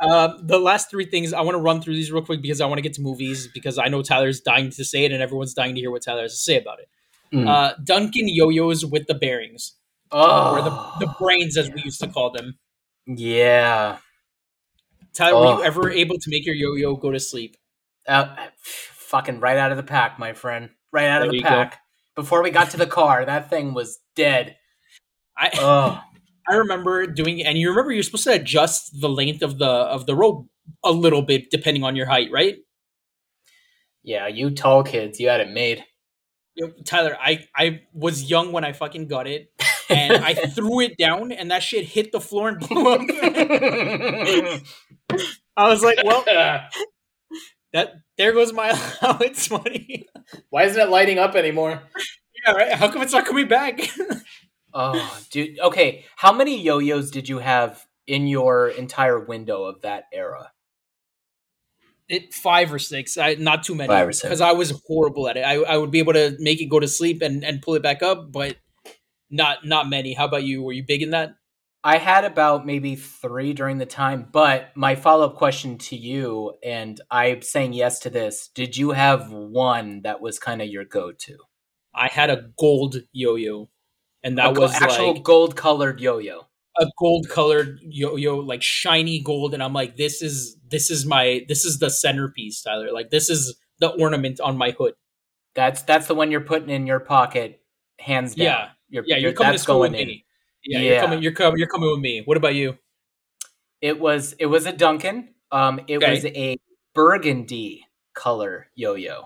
Uh, the last three things I want to run through these real quick because I want to get to movies because I know Tyler's dying to say it and everyone's dying to hear what Tyler has to say about it. Mm. Uh, Duncan yo-yos with the bearings oh, or the the brains as we used to call them. yeah. Tyler, were Oh. you ever able to make your yo-yo go to sleep? Uh, fucking right out of the pack, my friend. Right out of the you go. pack. Before we got to the car, that thing was dead. I Oh, I remember doing, and you remember you're supposed to adjust the length of the of the rope a little bit depending on your height, right? yeah. You tall kids, you had it made. Tyler, I I was young when I fucking got it, and I threw it down, and that shit hit the floor and blew up. I was like, well, that there goes my allowance money. Why isn't it lighting up anymore? yeah, right. How come it's not coming back? oh, dude. Okay, how many yo-yos did you have in your entire window of that era? it five or six, I, not too many, Five or six. because I was horrible at it. I, I would be able to make it go to sleep and, and pull it back up, but not not many. How about you? Were you big in that? I had about maybe three during the time, but my follow up question to you, and I'm saying yes to this: Did you have one that was kind of your go to? I had a gold yo-yo, and that a was actual like gold colored yo yo. a gold colored yo-yo, like shiny gold, and I'm like, this is this is my this is the centerpiece, Tyler. Like this is the ornament on my hood. That's that's the one you're putting in your pocket, hands down. Yeah. you're, Yeah, you're coming to that's school with going in. me. Yeah, Yeah. you're coming. You're coming. You're coming with me. What about you? It was it was a Duncan. Um, it Okay. was a burgundy color yo yo,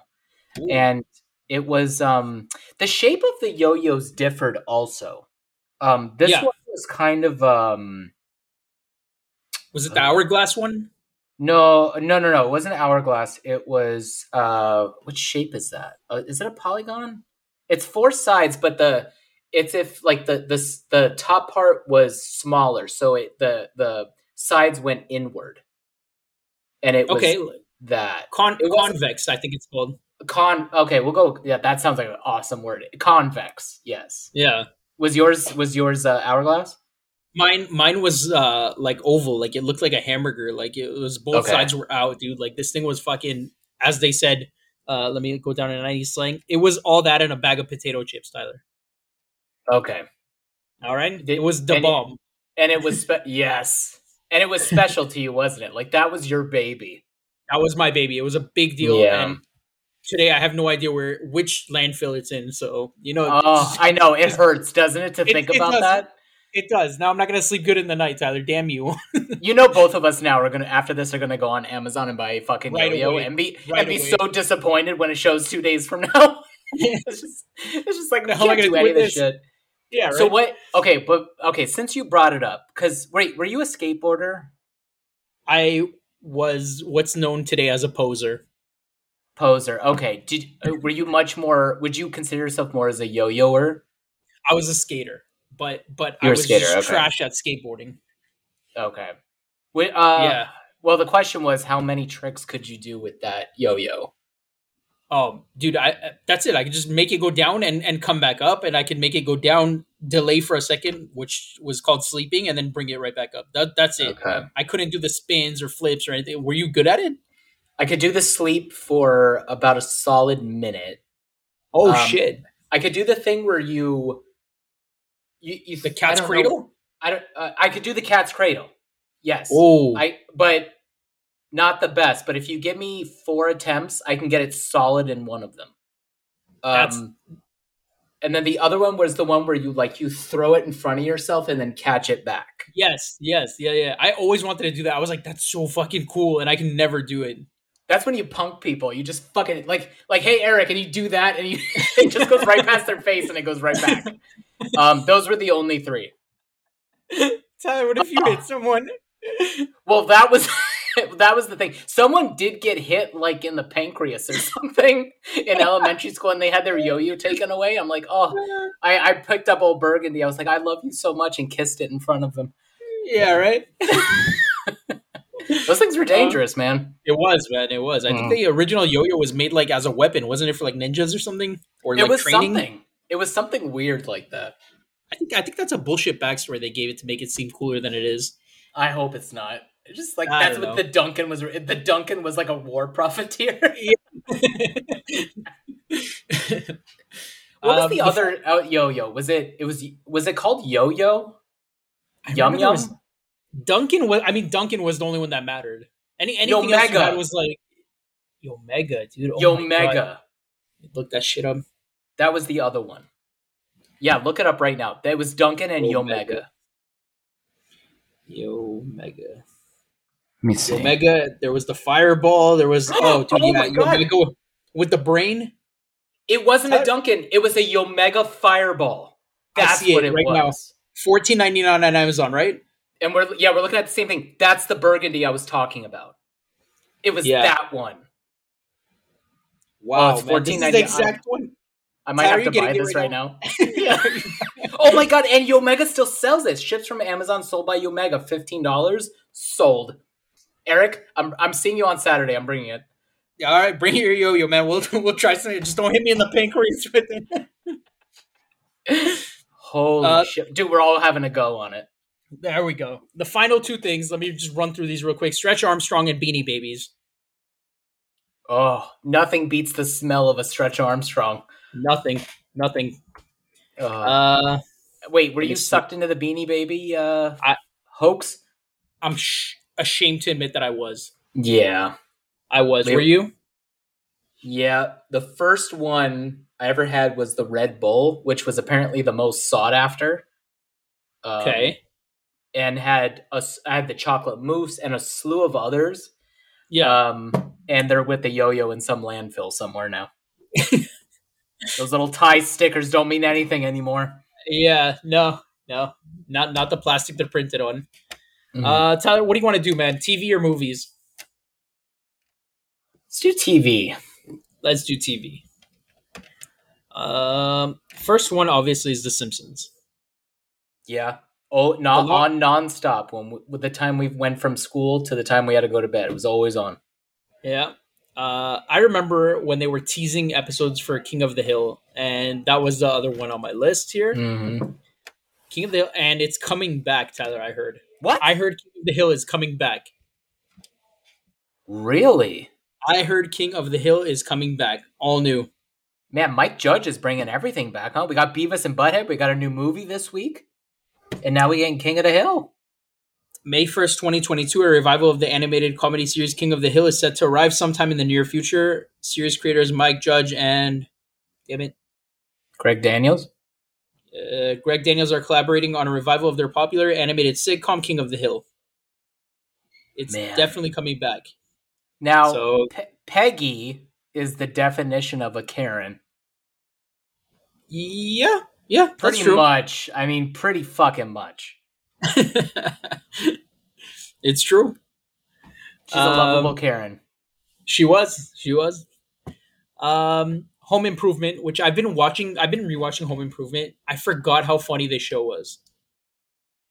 Ooh. and it was um the shape of the yo yos differed also. Um, this Yeah. one was kind of um Was it the hourglass one? no no no no it wasn't hourglass. It was uh which shape is that? Uh, is it a polygon? It's four sides, but the it's if like the the the top part was smaller, so it the the sides went inward, and it was that con- It convex. I think it's called. con. Okay, we'll go. Yeah, that sounds like an awesome word. Convex. Yes. Yeah, Was yours was yours uh, hourglass? mine mine was uh like oval. Like it looked like a hamburger. Like it was both Okay. sides were out, dude. Like this thing was fucking. As they said, uh, let me go down in '90s slang. It was all that in a bag of potato chips, Tyler. Okay, All right, it was the and it- bomb. and it was spe- yes, and it was special to you, wasn't it? Like that was your baby. That was my baby. It was a big deal. Yeah. And today I have no idea where which landfill it's in. So you know, Oh, I know it hurts, doesn't it, to It- think it about does. that? it does. Now I'm not gonna sleep good in the night, Tyler. Damn you. You know, both of us now are gonna after this are gonna go on Amazon and buy a fucking Right yo-yo and be Right and be away. so disappointed when it shows two days from now. it's just it's just like we I can't do any of this? shit. Yeah. Right. So what? Okay, but okay, since you brought it up, because wait, were you a skateboarder? I was what's known today as a poser. Poser. Okay. Did uh, were you much more? Would you consider yourself more as a yo-yoer? I was a skater, but but You I was skater, just okay. trash at skateboarding. Okay. Wait, uh, yeah. Well, the question was, how many tricks could you do with that yo-yo? Oh, dude, I I- that's it. I can just make it go down and and come back up, and I can make it go down, delay for a second, which was called sleeping, and then bring it right back up. That that's it. Okay. I couldn't do the spins or flips or anything. Were you good at it? I could do the sleep for about a solid minute. Oh Um, shit! I could do the thing where you, you, you The cat's know- cradle. I don't. Uh, I could do the cat's cradle. Yes. Oh, I but not the best. But if you give me four attempts, I can get it solid in one of them. That's- Um, and then the other one was the one where you like you throw it in front of yourself and then catch it back. yes, yes, yeah, yeah. I always wanted to do that. I was like, that's so fucking cool, and I can never do it. That's when you punk people. You just fucking like like, hey Eric, and you do that, and you it just goes right past their face and it goes right back. Um, those were the only three. Tyler, what if you hit someone? Well, that was that was the thing. Someone did get hit like in the pancreas or something in elementary school, and they had their yo-yo taken away. I'm like, oh, I, I picked up old Burgundy. I was like, I love you so much, and kissed it in front of them. yeah, right. Those things were dangerous, man. It was, man. It was. I Mm. think the original yo-yo was made like as a weapon, wasn't it, for like ninjas or something, or it like was training? something. It was something weird like that. I think I think that's a bullshit backstory they gave it to make it seem cooler than it is. I hope it's not. Just like I that's what know. the Duncan was. The Duncan was like a war profiteer. what was Um, the other uh, yo-yo? Was it? It was. Was it called yo-yo? I Yum yum. was- Duncan was. I mean, Duncan was the only one that mattered. Any anything else you had was like Yomega, dude. Oh Yomega. Look that shit up. That was the other one. Yeah, look it up right now. That was Duncan and Yo Yo Mega. Mega. Yomega. Let me Yomega. There was the Fireball. There was oh, dude, Oh yeah, my Yo God. Mega with the brain. It wasn't a Duncan. It was a Yomega Fireball. I That's see what it it right was. Fourteen ninety nine on Amazon, right? And we're yeah, we're looking at the same thing. That's the Burgundy I was talking about. It was Yeah. that one. Wow, it's man, this is the exact one. I might Tyler, have to buy this right right now. oh my god! And Yomega still sells this. Ships from Amazon, sold by Yomega, fifteen dollars. Sold. Eric, I'm I'm seeing you on Saturday. I'm bringing it. Yeah, all right, bring your yo-yo, man. We'll we'll try something. Just don't hit me in the pancreas with it. Holy Uh, shit, dude! We're all having a go on it. There we go. The final two things. Let me just run through these real quick. Stretch Armstrong and Beanie Babies. Oh, nothing beats the smell of a Stretch Armstrong. Nothing. Nothing. Ugh. Uh, Wait, were you see. sucked into the Beanie Baby uh, I- hoax? I'm sh- ashamed to admit that I was. Yeah, I was. Were you? yeah. The first one I ever had was the Red Bull, which was apparently the most sought after. Um, Okay. and had a I had the chocolate mousse and a slew of others. Yeah. Um, and they're with the yo-yo in some landfill somewhere now. Those little tie stickers don't mean anything anymore. yeah. No. No. Not not the plastic they're printed on. Mhm. Uh, Tyler, what do you want to do, man? TV or movies? Let's do TV. Let's do TV. Um, first one obviously is The Simpsons. Yeah. Oh, not lo- on nonstop. When w- with the time we went from school to the time we had to go to bed, it was always on. Yeah. Uh, I remember when they were teasing episodes for King of the Hill, and that was the other one on my list here. Mm-hmm. King of the Hill, and it's coming back, Tyler. I heard. What? I heard King of the Hill is coming back. really? I heard King of the Hill is coming back, all new. Man, Mike Judge is bringing everything back, huh? We got Beavis and Butthead. We got a new movie this week, and now we getting King of the Hill. May 1st, 2022, a revival of the animated comedy series King of the Hill is set to arrive sometime in the near future. Series creators Mike Judge and damn it, Greg Daniels. Uh, Greg Daniels are collaborating on a revival of their popular animated sitcom King of the Hill. It's Man. definitely coming back. Now, So Pe- Peggy is the definition of a Karen. yeah, yeah, Pretty much. I mean, pretty fucking much. it's true. She's a lovable Um, Karen. She was. She was. Um, Home Improvement, which I've been watching. I've been rewatching Home Improvement. I forgot how funny this show was.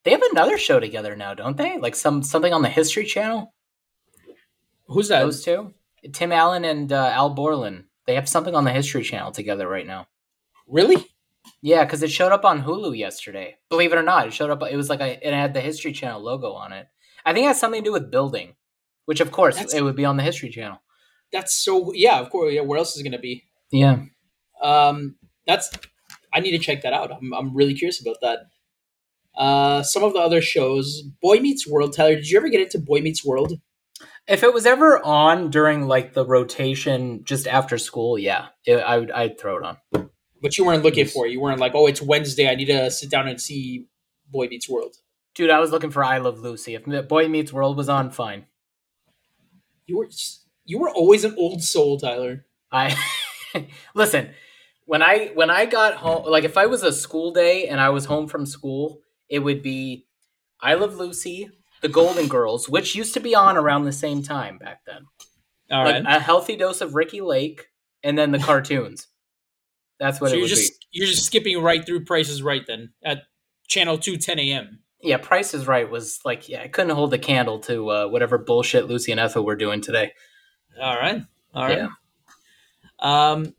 They have another show together now, don't they? Like some something on the History Channel. Who's that? Those two, Tim Allen and uh, Al Borland. They have something on the History Channel together right now. really? Yeah, because it showed up on Hulu yesterday. Believe it or not, it showed up. It was like a, it had the History Channel logo on it. I think it has something to do with building, which of course That's- it would be on the History Channel. That's so. Yeah, of course. Yeah, where else is it gonna be? Yeah, Um, that's. I need to check that out. I'm. I'm really curious about that. Uh, some of the other shows, Boy Meets World. Tyler, did you ever get into Boy Meets World? if it was ever on during like the rotation just after school, yeah, it, I would I'd throw it on. But you weren't looking for it. You weren't like, oh, it's Wednesday. I need to sit down and see Boy Meets World. Dude, I was looking for I Love Lucy. If Boy Meets World was on, fine. You were. You were always an old soul, Tyler. I listen when I when I got home. Like if I was a school day and I was home from school, it would be I Love Lucy, The Golden Girls, which used to be on around the same time back then. All like right. a healthy dose of Ricki Lake, and then the cartoons. That's what so it you're would just be. you're just skipping right through Prices Right then at channel two 10 a.m. Yeah, Price is Right was like yeah, I couldn't hold a candle to uh, whatever bullshit Lucy and Ethel were doing today. All right. All right. Yeah. Um,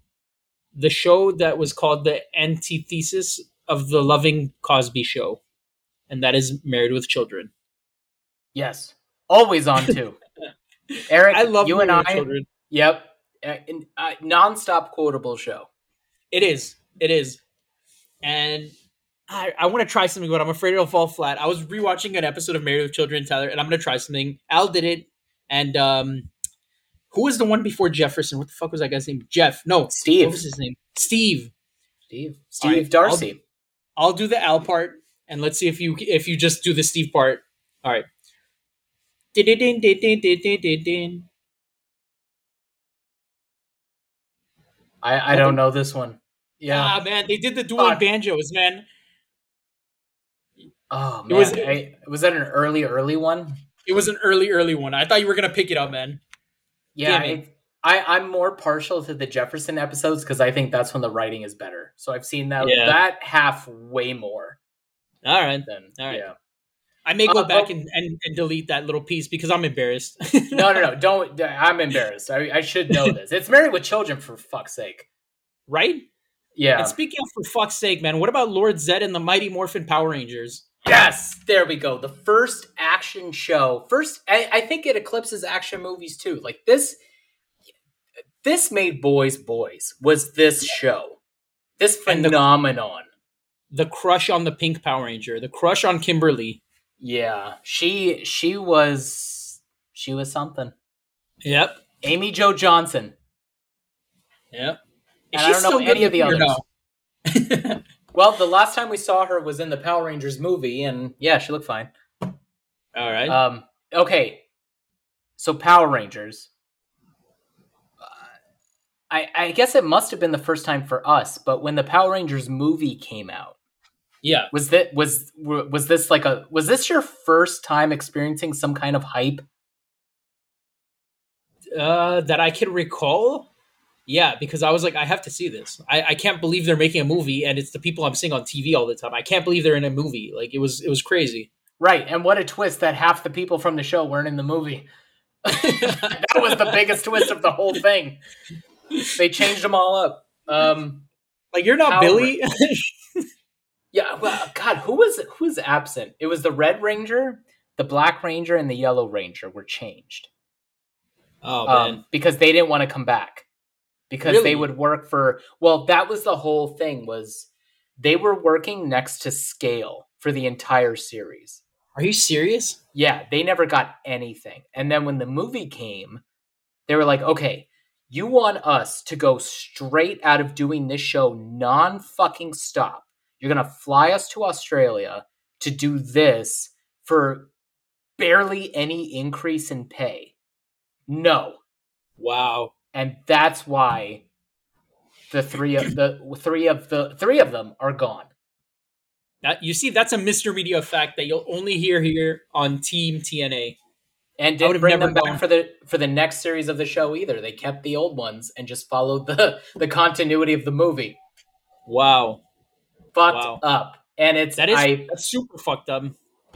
the show that was called the antithesis of the Loving Cosby Show, and that is Married with Children. Yes, always on too. Eric, I love you Married and I. Children. Yep, uh, uh, non-stop quotable show. It is. It is. And I, I want to try something, but I'm afraid it'll fall flat. I was rewatching an episode of Married with Children, Tyler, and I'm going to try something. Al did it, and um, who was the one before Jefferson? What the fuck was that guy's name? Jeff. No, Steve. What was his name? Steve. Steve. Steve right, Darcy. I'll do the Al part, and let's see if you if you just do the Steve part. All right. I, I don't know this one. Yeah. Ah man, they did the dual banjos, man. oh it man, was- I, was that an early early one? It was an early, early one. I thought you were gonna pick it up, man. Yeah. Damn. I, I I'm more partial to the Jefferson episodes because I think that's when the writing is better. So I've seen that Yeah. that half way more All right. than All right. yeah. I may go Uh, back oh. and, and, and delete that little piece because I'm embarrassed. No, no, no. Don't. I'm embarrassed. I, I should know this. It's Married with Children for fuck's sake. right? Yeah. And speaking of for fuck's sake, man, what about Lord Zed and the Mighty Morphin Power Rangers? Yes, there we go. The first action show. First, I, I think it eclipses action movies too. Like this, this made boys boys. Was this show? This And the- phenomenon? The crush on the Pink Power Ranger, the crush on Kimberly. yeah, she she was she was something. Yep. Amy Jo Johnson. Yep. And I don't know any of the others. others. Well, the last time we saw her was in the Power Rangers movie, and yeah, she looked fine. All right. Um, okay, so Power Rangers. Uh, I I guess it must have been the first time for us, but when the Power Rangers movie came out, yeah. was that was was this like a was this your first time experiencing some kind of hype? Uh, that I can recall. Yeah, because I was like, I have to see this. I, I can't believe they're making a movie, and it's the people I'm seeing on TV all the time. I can't believe they're in a movie. Like it was, it was crazy. Right, and what a twist that half the people from the show weren't in the movie. that was the biggest twist of the whole thing. They changed them all up. Um, Like you're not Billy. Yeah, well, God, who was who was absent? It was the Red Ranger, the Black Ranger, and the Yellow Ranger were changed oh man. um, because they didn't want to come back because Really? they would work for. Well, that was the whole thing was they were working next to scale for the entire series. Are you serious? Yeah, they never got anything. And then when the movie came, they were like, okay, you want us to go straight out of doing this show non fucking stop. You're going to fly us to Australia to do this for barely any increase in pay. No. Wow. And that's why the three of the three of the three of them are gone. That you see, that's a Mr. Media fact that you'll only hear here on Team TNA. And didn't bring them back gone- for the for the next series of the show either. They kept the old ones and just followed the the continuity of the movie. Wow, Fucked Wow. up. And it's that is I super fucked up.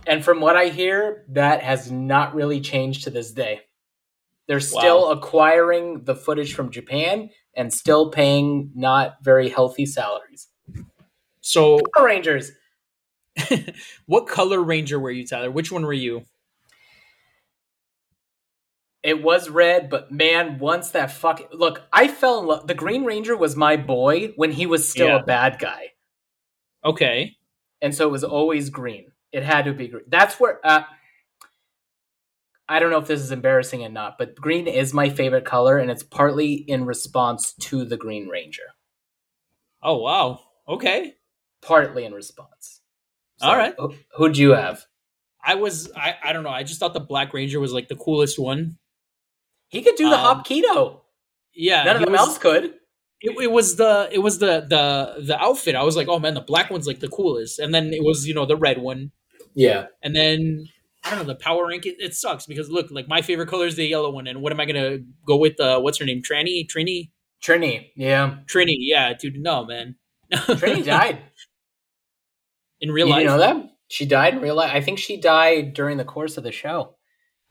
and from what I hear, that has not really changed to this day. They're still acquiring the footage from Japan and still paying not very healthy salaries. So, Power Rangers. what color ranger were you, Tyler? Which one were you? It was red, but man, once that fucking look, I fell in love. The Green Ranger was my boy when he was still Yeah. a bad guy, Okay, and so it was always green. It had to be green. That's where uh, I don't know if this is embarrassing or not, but green is my favorite color, and it's partly in response to the Green Ranger. Oh wow. Okay. Partly in response. All right. who- Who'd you have? I was I I don't know. I just thought the Black Ranger was like the coolest one. He could do the Um, hop kido. Yeah. None of he them was- else could. It, it was the it was the the the outfit. I was like, oh man, the black one's like the coolest, and then it was you know the red one, Yeah. and then I don't know the power rank. It, it sucks because look, like my favorite color is the yellow one, and what am I gonna go with? Uh, what's her name? Tranny, Trini, Trini. Yeah. Trini. Yeah, dude, no man. Trini died. in real you life. You know that? She died in real life. I think she died during the course of the show.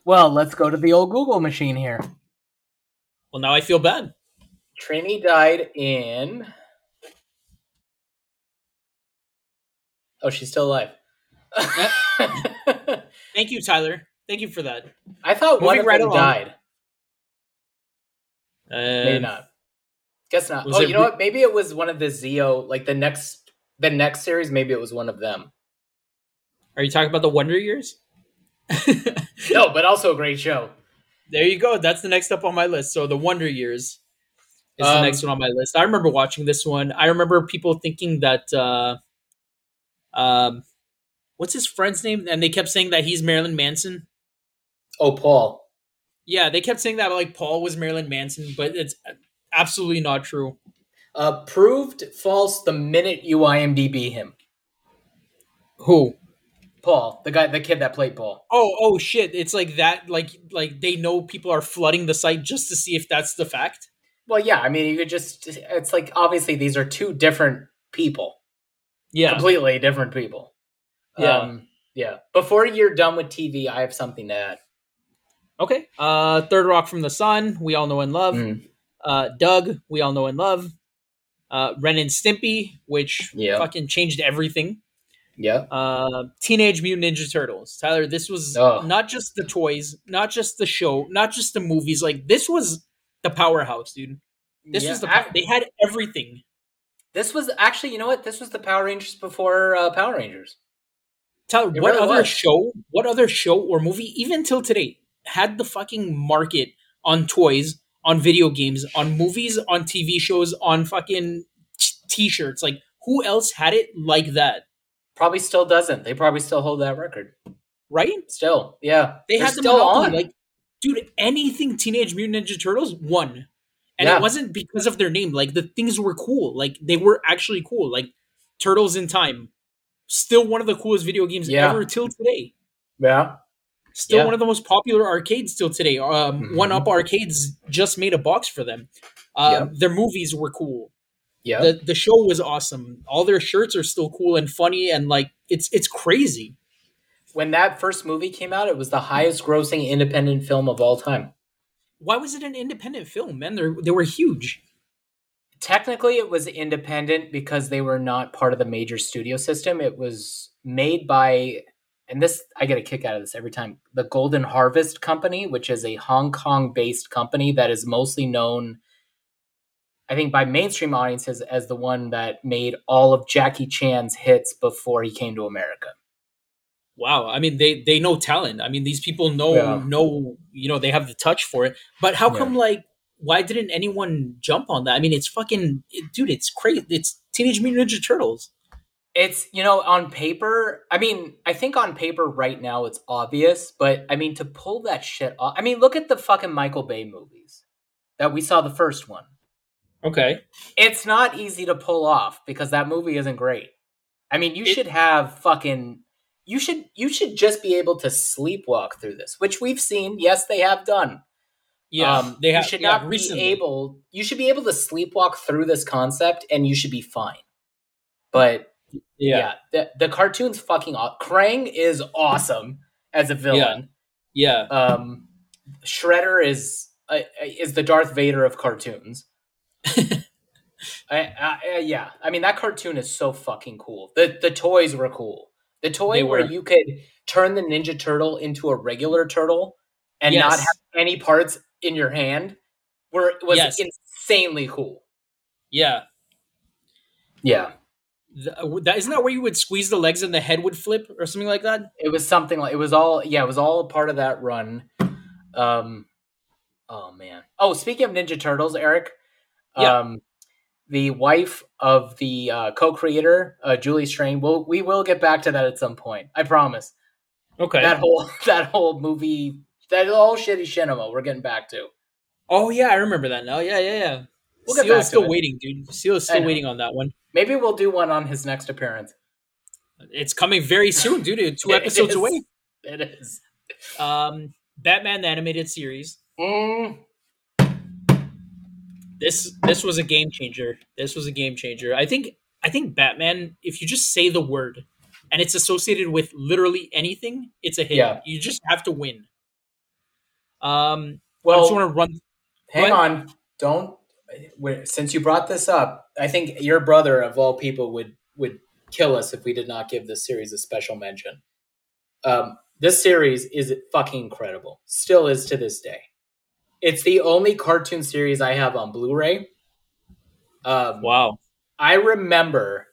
Well, let's go to the old Google machine here. Well, now I feel bad. Trini died in. Oh, she's still alive. Thank you, Tyler. Thank you for that. I thought one Moving of right them along. died. Uh, Maybe not. Guess not. Oh, you know re- what? Maybe it was one of the Zeo, like the next, the next series. Maybe it was one of them. Are you talking about the Wonder Years? No, but also a great show. There you go. That's the next up on my list. So the Wonder Years is the Um, next one on my list. I remember watching this one. I remember people thinking that uh um what's his friend's name? And they kept saying that he's Marilyn Manson. Oh, Paul. Yeah, they kept saying that like Paul was Marilyn Manson, but it's absolutely not true. Uh, proved false the minute you IMDb him. Who? Paul, the guy, the kid that played Paul. Oh, oh shit. It's like that like like they know people are flooding the site just to see if that's the fact. Well, yeah, I mean, you could just, it's like, obviously, these are two different people, Yeah. completely different people. Yeah. Um, yeah. Before you're done with TV, I have something to add. Okay. Uh Third Rock from the Sun, we all know and love. Mm. uh, Doug, we all know and love. Uh, Ren and Stimpy, which Yeah. fucking changed everything. Yeah. Uh, Teenage Mutant Ninja Turtles. Tyler, this was Ugh. not just the toys, not just the show, not just the movies. Like this was the powerhouse, dude. This Yeah, was the they had everything. this was actually, you know what? This was the Power Rangers before uh, Power Rangers. Tyler, It what really other was. show, what other show or movie, even till today, had the fucking market on toys, on video games, on movies, on TV shows, on fucking t- t-shirts? Like who else had it like that? Probably still doesn't. They probably still hold that record. Right? Still, yeah. They They're had the still monopoly. on. Like, dude, anything Teenage Mutant Ninja Turtles won, and Yeah. it wasn't because of their name. Like the things were cool. Like they were actually cool. Like Turtles in Time, still one of the coolest video games Yeah. ever till today. yeah. Still Yeah. one of the most popular arcades till today. Um, Mhm. One Up Arcades just made a box for them. Um, Yeah. Their movies were cool. Yeah. The the show was awesome. All their shirts are still cool and funny, and like it's it's crazy. when that first movie came out, it was the highest grossing independent film of all time. Why was it an independent film, man? They they were huge. Technically, it was independent because they were not part of the major studio system. It was made by, and this, I get a kick out of this every time, the Golden Harvest Company, which is a Hong Kong based company that is mostly known, I think, by mainstream audiences as the one that made all of Jackie Chan's hits before he came to America. Wow, I mean they they know talent. I mean these people know Yeah. know you know they have the touch for it. But how Yeah. come like why didn't anyone jump on that? I mean it's fucking dude, it's crazy. It's Teenage Mutant Ninja Turtles. It's you know on paper. I mean, I think on paper right now it's obvious, but I mean to pull that shit off. I mean, look at the fucking Michael Bay movies that we saw the first one. Okay. It's not easy to pull off because that movie isn't great. I mean, you It- should have fucking you should you should just be able to sleepwalk through this, which we've seen. Yes, they have done. Yeah, um, they have should yeah, not recently. be able. You should be able to sleepwalk through this concept, and you should be fine. But yeah. yeah, the, the cartoon's fucking aw- Krang is awesome as a villain. Yeah. Um, Shredder is uh, is the Darth Vader of cartoons. I, I, yeah, I mean that cartoon is so fucking cool. The the toys were cool. The toy where you could turn the Ninja Turtle into a regular turtle and not have any parts in your hand were was Yes. insanely cool. Yeah. Yeah, Th- uh, that isn't that where you would squeeze the legs and the head would flip or something like that? it was something like it was all yeah it was all a part of that run. Um, oh man. Oh, speaking of Ninja Turtles, Eric. Yeah. Um, the wife of the uh, co-creator, uh, Julie Strain. We'll, we will get back to that at some point. I promise. Okay. That whole that whole movie, that whole shitty cinema. We're getting back to. oh yeah, I remember that now. Yeah, yeah, yeah. We'll get Seal back is to still it. waiting, dude. Seal is still waiting on that one. Maybe we'll do one on his next appearance. It's coming very soon, dude. Two episodes is. away. It is. Um, Batman the animated series. Mm, This this was a game changer. This was a game changer. I think I think Batman. If you just say the word and it's associated with literally anything, it's a hit. Yeah. You just have to win. Um, I well, just want to run. hang What? on. Don't. Since you brought this up, I think your brother of all people would would kill us if we did not give this series a special mention. Um, this series is fucking incredible. Still is to this day. It's the only cartoon series I have on Blu-ray. Um, Wow. I remember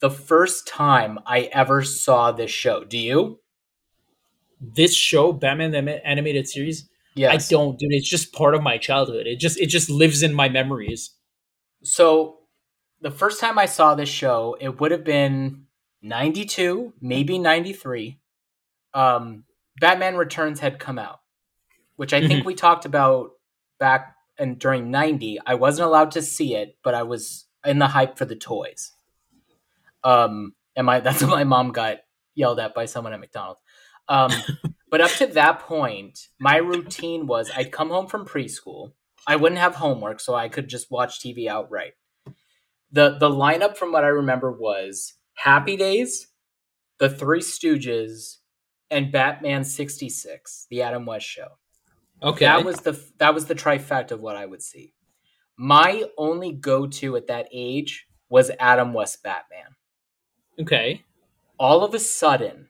the first time I ever saw this show. Do you? This show, Batman the animated series, Yes. I don't, dude. It's just part of my childhood. It just it just lives in my memories. So the first time I saw this show, it would have been 92, maybe 93. Um, Batman Returns had come out, which I think we talked about back and during 90. I wasn't allowed to see it, but I was in the hype for the toys. Um, and my that's what my mom got yelled at by someone at McDonald's. Um, but up to that point, my routine was I'd come home from preschool. I wouldn't have homework, so I could just watch TV outright. the The lineup, from what I remember, was Happy Days, The Three Stooges, and Batman sixty six, the Adam West Show. Okay. That was the that was the trifecta of what I would see. My only go to at that age was Adam West Batman. okay. All of a sudden,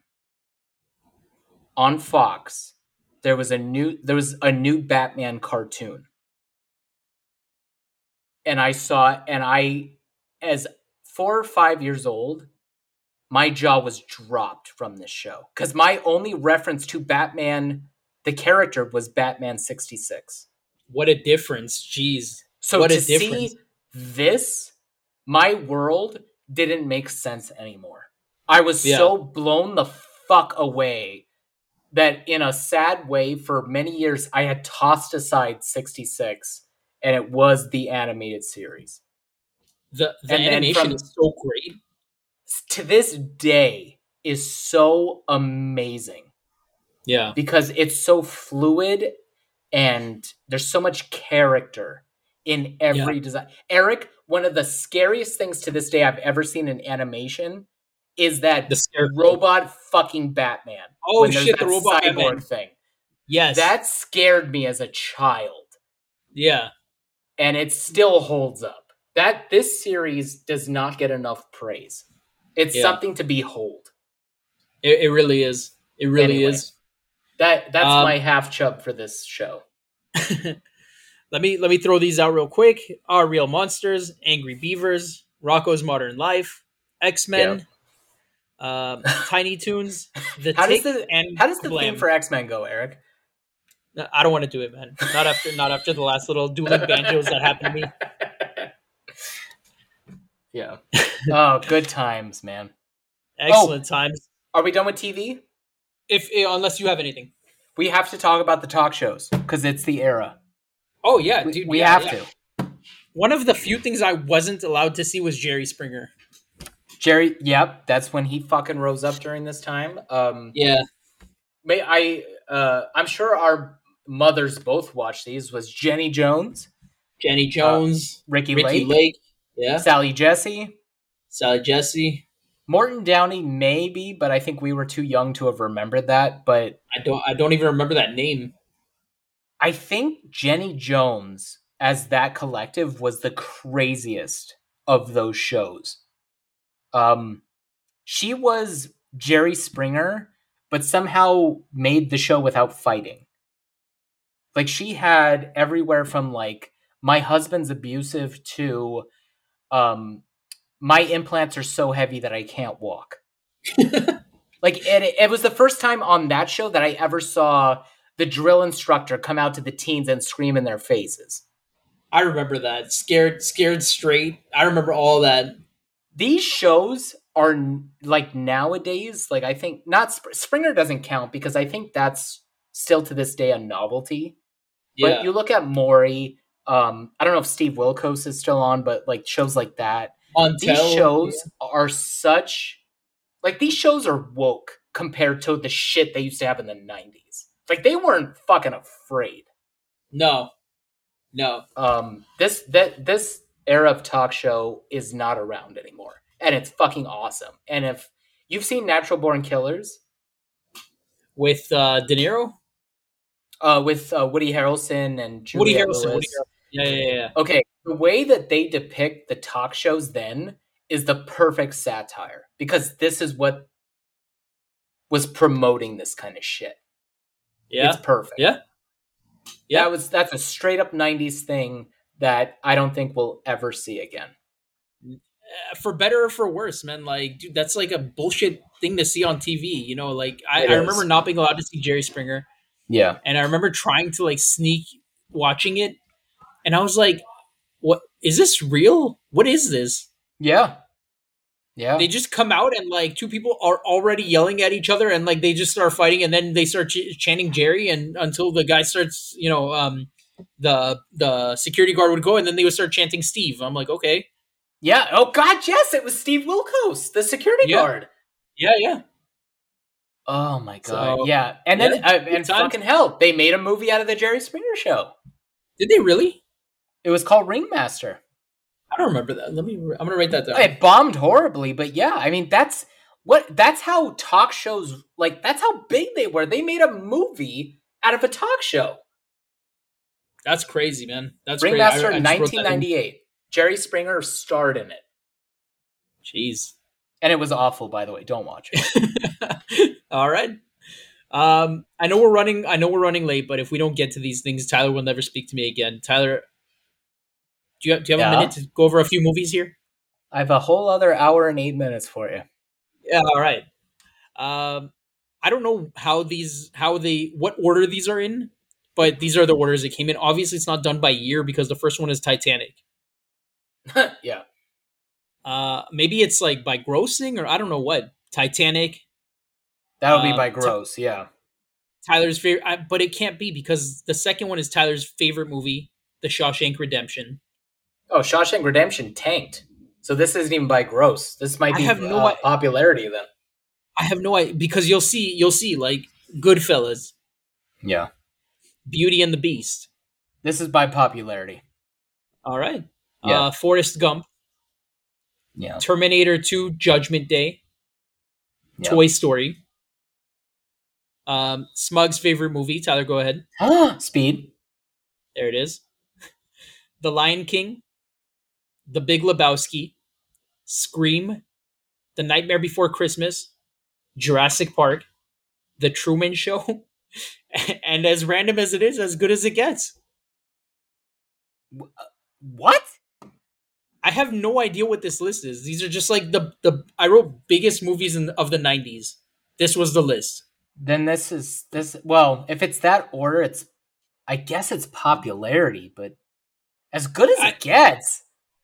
on Fox, there was a new there was a new Batman cartoon, and I saw and I, as four or five years old, my jaw was dropped from this show because my only reference to Batman, the character, was Batman sixty six. What a difference. Jeez. So What to see this, my world didn't make sense anymore. I was Yeah. so blown the fuck away that in a sad way for many years I had tossed aside 66 and it was the animated series. The the And animation from- is so great. To this day is so amazing. Yeah. because it's so fluid and there's so much character in every design. Eric, one of the scariest things to this day I've ever seen in animation is that The robot fucking Batman. Oh, shit, the robot cyborg Batman. thing. Yes. That scared me as a child, yeah. and it still holds up. That this series does not get enough praise. It's Yeah. something to behold. It, it really is. It really Anyway. is. That that's Um, my half chub for this show. let me let me throw these out real quick. Our Real Monsters, Angry Beavers, Rocko's Modern Life, X Men, Um, Tiny Toons, the How does the and how does the Kablam. theme for X Men go, Eric? No, I don't want to do it, man. Not after not after the last little dueling banjos that happened to me. yeah. Oh, good times, man. Excellent times. Are we done with TV? If eh, unless you have anything. We have to talk about the talk shows because it's the era. Oh yeah, We, dude. we yeah, have yeah. to. One of the few things I wasn't allowed to see was Jerry Springer. Jerry, yep, that's when he fucking rose up during this time. Um, Yeah. may I? Uh, I'm sure our mothers both watched these. Was Jenny Jones, Jenny Jones, Ricki, Ricki Lake, Lake. Yeah. Sally Jessy, Sally Jessy. Morton Downey, maybe, but I think we were too young to have remembered that. But I don't I don't even remember that name. I think Jenny Jones as that collective was the craziest of those shows. Um, she was Jerry Springer, but somehow made the show without fighting. Like she had everywhere from like my husband's abusive to um my implants are so heavy that I can't walk. like it, it was the first time on that show that I ever saw the drill instructor come out to the teens and scream in their faces. I remember that. Scared scared straight. I remember all that. These shows are like nowadays, like I think not Sp- Springer doesn't count because I think that's still to this day a novelty. Yeah. But you look at Maury, um, I don't know if Steve Wilkos is still on, but like shows like that, Montel. these shows are such like these shows are woke compared to the shit they used to have in the 90s. Like they weren't fucking afraid. No. No. um this that this era of talk show is not around anymore and it's fucking awesome and if you've seen natural born killers With uh De Niro? uh with uh, woody harrelson and Woody Harrelson. Woody Harrelson. Yeah, yeah, yeah. okay the way that they depict the talk shows then is the perfect satire because this is what was promoting this kind of shit Yeah. it's perfect Yeah. Yeah. that was that's a straight up 90s thing that i don't think we'll ever see again Uh, for better or for worse, man. Like, dude, that's like a bullshit thing to see on TV. You know, like I, I remember not being allowed to see Jerry Springer, yeah and I remember trying to like sneak watching it, and I was like, "What is this real? What is this?" yeah yeah They just come out and like two people are already yelling at each other, and like they just start fighting, and then they start ch- chanting Jerry, and until the guy starts, you know, um, the the security guard would go, and then they would start chanting Steve. I'm like, okay, Yeah. Oh God, yes, it was Steve Wilkos, the security Yeah. guard. yeah, yeah. Oh my God. So, yeah. And then yeah, uh, and times. fucking hell, they made a movie out of the Jerry Springer show. Did they really? It was called Ringmaster. I don't remember that. Let me. I'm gonna write that down. It bombed horribly, but yeah, I mean that's what that's how talk shows like that's how big they were. They made a movie out of a talk show. That's crazy, man. That's Ringmaster crazy. I- I just wrote that in. 1998. Jerry Springer starred in it. Jeez. And it was awful, by the way. Don't watch it. All right. Um, I know we're running. I know we're running late, but if we don't get to these things, Tyler will never speak to me again. Tyler, do you have, do you have Yeah? a minute to go over a few movies here? I have a whole other hour and eight minutes for you. Yeah. All right. Um, I don't know how these, how they, what order these are in, but these are the orders that came in. Obviously, it's not done by year because the first one is Titanic. yeah. Uh, maybe it's like by grossing or I don't know what. Titanic, That would be Um, by t- gross, yeah. Tyler's favorite, I, but it can't be because the second one is Tyler's favorite movie, The Shawshank Redemption. Oh, Shawshank Redemption tanked. So this isn't even by gross. This might I be have no uh, i- popularity then. I have no idea because you'll see, you'll see like Goodfellas, Yeah. Beauty and the Beast. This is by popularity. All right, Yeah. uh, Forrest Gump, Yeah. Terminator Two, Judgment Day, yeah. Toy Story. Um, Smug's favorite movie. Tyler, go ahead. Speed. There it is. The Lion King, The Big Lebowski, Scream, The Nightmare Before Christmas, Jurassic Park, The Truman Show, and as random as it is, as good as it gets. What? I have no idea what this list is. These are just like the the I wrote biggest movies in, of the '90s. This was the list. Then this is this. Well, if it's that order, it's I guess it's popularity, but as good as I- it gets.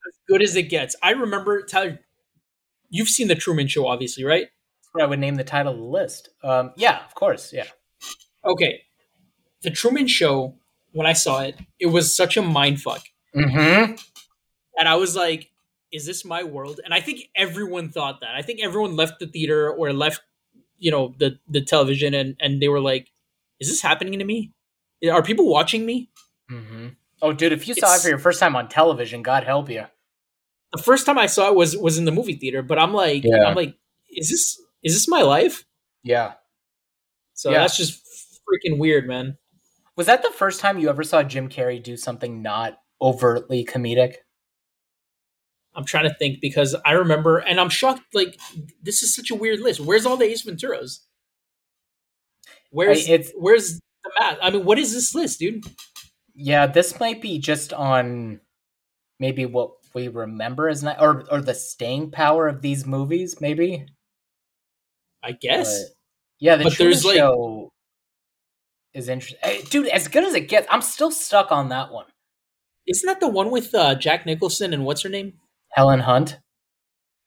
As good as it gets. I remember Tyler. You've seen the Truman Show, obviously, right? That's what I would name the title of the list. Um, yeah, of course, yeah. Okay. The Truman Show. When I saw it, it was such a mind fuck. Mm-hmm. and I was like, "Is this my world?" And I think everyone thought that. I think everyone left the theater or left, you know, the the television, and and they were like, "Is this happening to me? Are people watching me?" Mm-hmm. Oh, dude, if you saw it for your first time on television, God help you. The first time I saw it was was in the movie theater, but I'm like, Yeah. I'm like, "Is this is this my life?" Yeah. So Yeah. that's just freaking weird, man. Was that the first time you ever saw Jim Carrey do something not overtly comedic? I'm trying to think because I remember, and I'm shocked. Like, this is such a weird list. Where's all the Ace Venturas? Where's I- it's- where's the math? I mean, what is this list, dude? Yeah, this might be just on maybe what we remember as not, or or the staying power of these movies, maybe. I guess. But- yeah, the But there's, like- Show is interesting. Hey, dude, as good as it gets, I'm still stuck on that one. Isn't that the one with uh, Jack Nicholson and what's her name? Helen Hunt.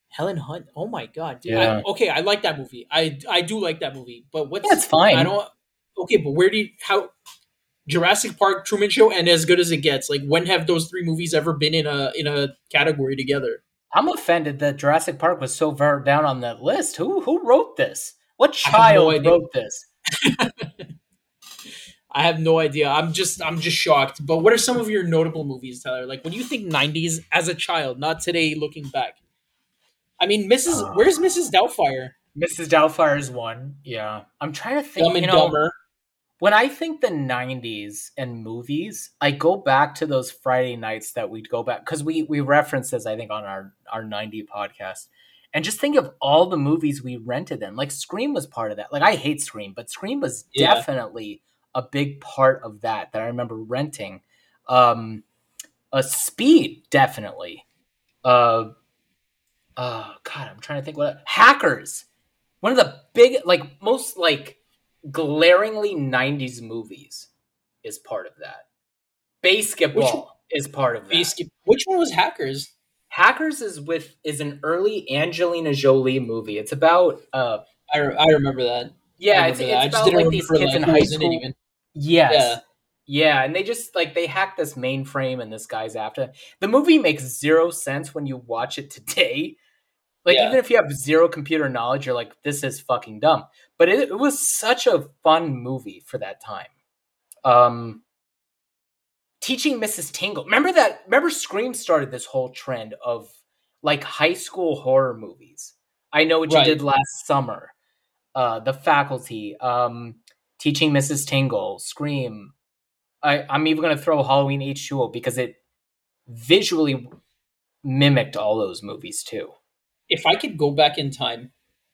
Helen Hunt. Oh my god, dude. Yeah. I, okay, I like that movie. I I do like that movie. But what's Yeah, fine. I don't. Okay, but where do you how Jurassic Park, Truman Show, and As Good as It Gets? Like, when have those three movies ever been in a in a category together? I'm offended that Jurassic Park was so far down on that list. Who who wrote this? What have no child wrote this? I have no idea. I'm just I'm just shocked. But what are some of your notable movies, Tyler? Like when you think '90s as a child, not today, looking back. I mean, Mrs. Uh, where's Mrs. Doubtfire? Mrs. Doubtfire's one. Yeah, I'm trying to think. Dumb and you know, Dumber. when I think the '90s and movies, I go back to those Friday nights that we'd go back because we we referenced this, I think, on our our '90 podcast, and just think of all the movies we rented then. Like Scream was part of that. Like I hate Scream, but Scream was Yeah. definitely a big part of that that I remember renting. Um, a Speed definitely. Uh, oh God, I'm trying to think what Hackers. One of the big, like most like glaringly 90s movies is part of that. Basketball is part of that. Basket- Which one was Hackers? Hackers is with is an early Angelina Jolie movie. It's about uh I, re- I remember that. Yeah, it's, it's just about like these kids in like, who high in school. even. Yes. Yeah. Yeah, and they just like they hack this mainframe and this guy's after. The movie makes zero sense when you watch it today. Like Yeah. even if you have zero computer knowledge, you're like, this is fucking dumb. But it, it was such a fun movie for that time. Um Teaching Mrs. Tingle. Remember that remember Scream started this whole trend of like high school horror movies. I know what Right. you did last summer. Uh The Faculty, um Teaching Mrs. Tingle, Scream. I, I'm even going to throw Halloween H2O because it visually mimicked all those movies too. If I could go back in time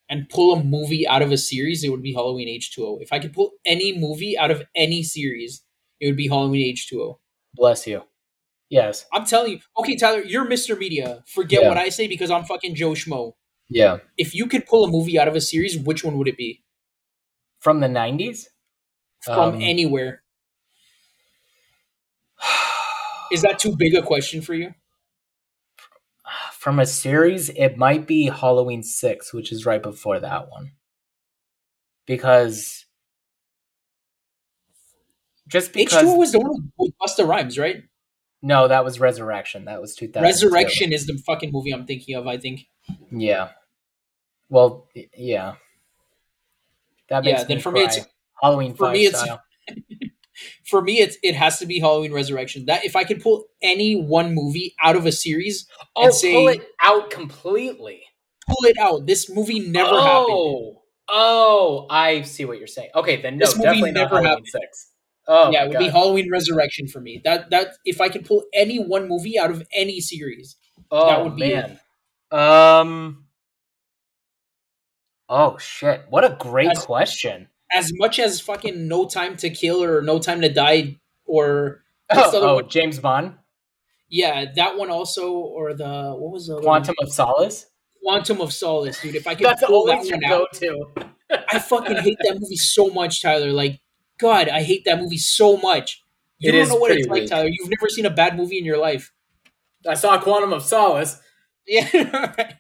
and pull a movie out of a series, it would be Halloween H2O. If I could pull any movie out of any series, it would be Halloween H2O. Bless you. Yes. I'm telling you. Okay, Tyler, you're Mr. Media. Forget Yeah. what I say because I'm fucking Joe Schmo. Yeah. If you could pull a movie out of a series, which one would it be? From the 90s? From Um, anywhere. Is that too big a question for you? From a series, it might be Halloween 6, which is right before that one. Because just because H2O was the one with Busta Rhymes, right? no, that was Resurrection. That was 2000. Resurrection is the fucking movie I'm thinking of, I think. Yeah. Well, yeah. That Yeah, then me for cry. me it's- Halloween for 5 me it's- For me, it's it has to be Halloween Resurrection. That if I could pull any one movie out of a series, Oh, and say- pull it out completely. pull it out. This movie never oh. happened. Oh, I see what you're saying. Okay, then no, This movie definitely never Halloween happened. six. Oh, yeah, it would be Halloween Resurrection for me. That that if I could pull any one movie out of any series, oh, that would be man. Um. Oh shit! What a great As- question. as much as fucking No Time to Kill or No Time to Die or Oh, oh, one? James Bond. Yeah, that one also, or the what was the Quantum of Solace. Quantum of Solace, dude. If I could That's pull that your one out, go-to. I fucking hate that movie so much, Tyler. Like, God, I hate that movie so much. You It don't know what it's pretty like. Tyler. You've never seen a bad movie in your life. I saw Quantum of Solace. Yeah.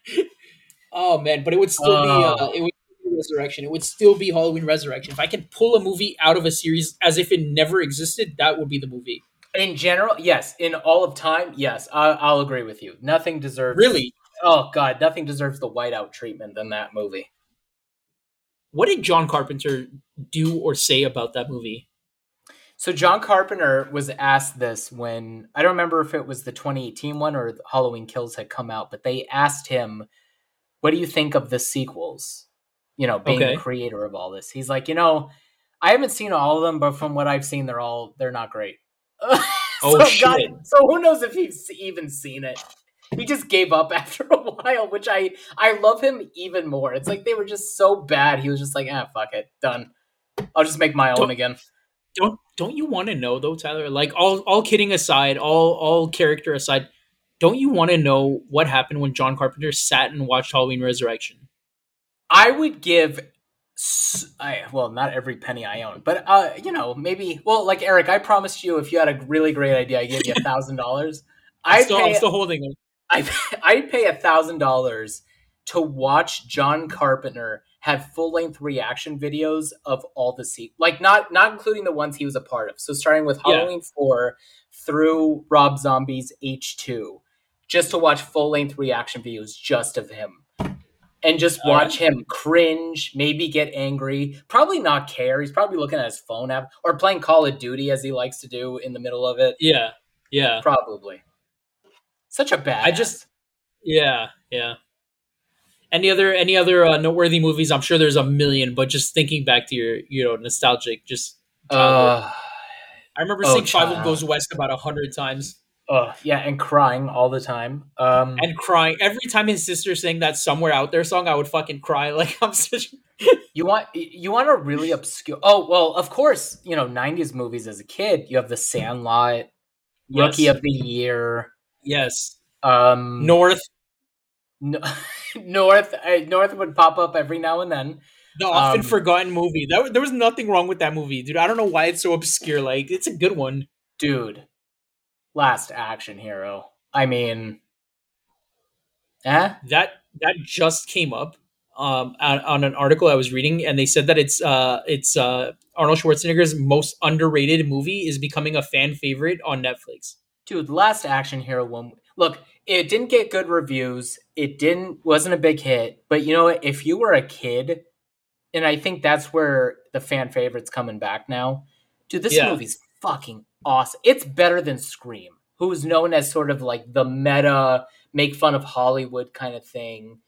oh man, but it would still be Oh. uh, it would be Resurrection. It would still be Halloween Resurrection. If I could pull a movie out of a series as if it never existed, that would be the movie. In general, yes. In all of time, yes. I, I'll agree with you. Nothing deserves. Really? Oh God, nothing deserves the whiteout treatment than that movie. What did John Carpenter do or say about that movie? So John Carpenter was asked this when I don't remember if it was the 2018 one or Halloween Kills had come out, but they asked him, "What do you think of the sequels?" You know, being Okay. the creator of all this, he's like, you know, I haven't seen all of them, but from what I've seen, they're all they're not great. Oh, shit. so who knows if he's even seen it? He just gave up after a while, which I I love him even more. It's like they were just so bad. He was just like, ah, fuck it, done. I'll just make my own again. Don't don't you want to know though, Tyler? Like all all kidding aside, all all character aside, don't you want to know what happened when John Carpenter sat and watched Halloween Resurrection? I would give, s- I, well, not every penny I own, but uh, you know, maybe. Well, like Eric, I promised you if you had a really great idea, I give you a thousand dollars. I'm I still, I'm still holding it. I I'd pay a thousand dollars to watch John Carpenter have full length reaction videos of all the se like not not including the ones he was a part of. So starting with Yeah. Halloween four through Rob Zombie's H two, just to watch full length reaction videos just of him. And just watch him cringe, maybe get angry, probably not care. He's probably looking at his phone app or playing Call of Duty as he likes to do in the middle of it. Yeah, yeah, Probably. Such a bad. I just- yeah, yeah. Any other any other uh, noteworthy movies? I'm sure there's a million, but just thinking back to your you know nostalgic, just Uh, I remember oh, seeing Fievel. Goes West about a hundred times uh, yeah, and crying all the time. Um, and crying every time his sister sang that "Somewhere Out There" song. I would fucking cry like I'm such. you want you want a really obscure? Oh well, of course, you know '90s movies as a kid. You have The Sandlot, Rookie Yes. of the Year, Yes, um, North, No- North. Uh, North would pop up every now and then. the often Um, forgotten movie. That there was nothing wrong with that movie, dude. I don't know why it's so obscure. Like it's a good one. Dude, Last Action Hero. I mean, eh? that that just came up um, on, on an article I was reading, and they said that it's uh, it's uh, Arnold Schwarzenegger's most underrated movie is becoming a fan favorite on Netflix. dude last action hero one look it didn't get good reviews it didn't wasn't a big hit but you know if you were a kid and i think that's where the fan favorites coming back now dude this Yeah. movie's fucking awesome it's better than scream who's known as sort of like the meta make fun of hollywood kind of thing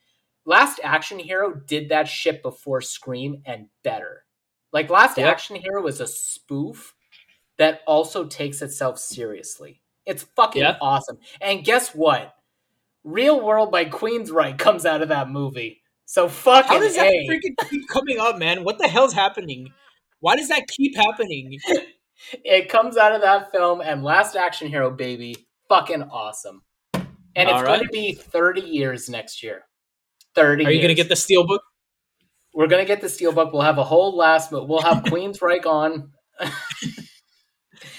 last action hero did that shit before scream and better like last Yep. action hero was a spoof that also takes itself seriously. It's fucking Yeah. awesome. And guess what? Real World by Queensryche comes out of that movie. So fucking How does that A. freaking keep coming up, man? What the hell's happening? Why does that keep happening? It comes out of that film and Last Action Hero baby, fucking awesome. And it's All going to be 30 years next year. 30 Are you gonna get the steelbook? We're going to get the steelbook. We'll have a whole last but we'll have Queensryche on.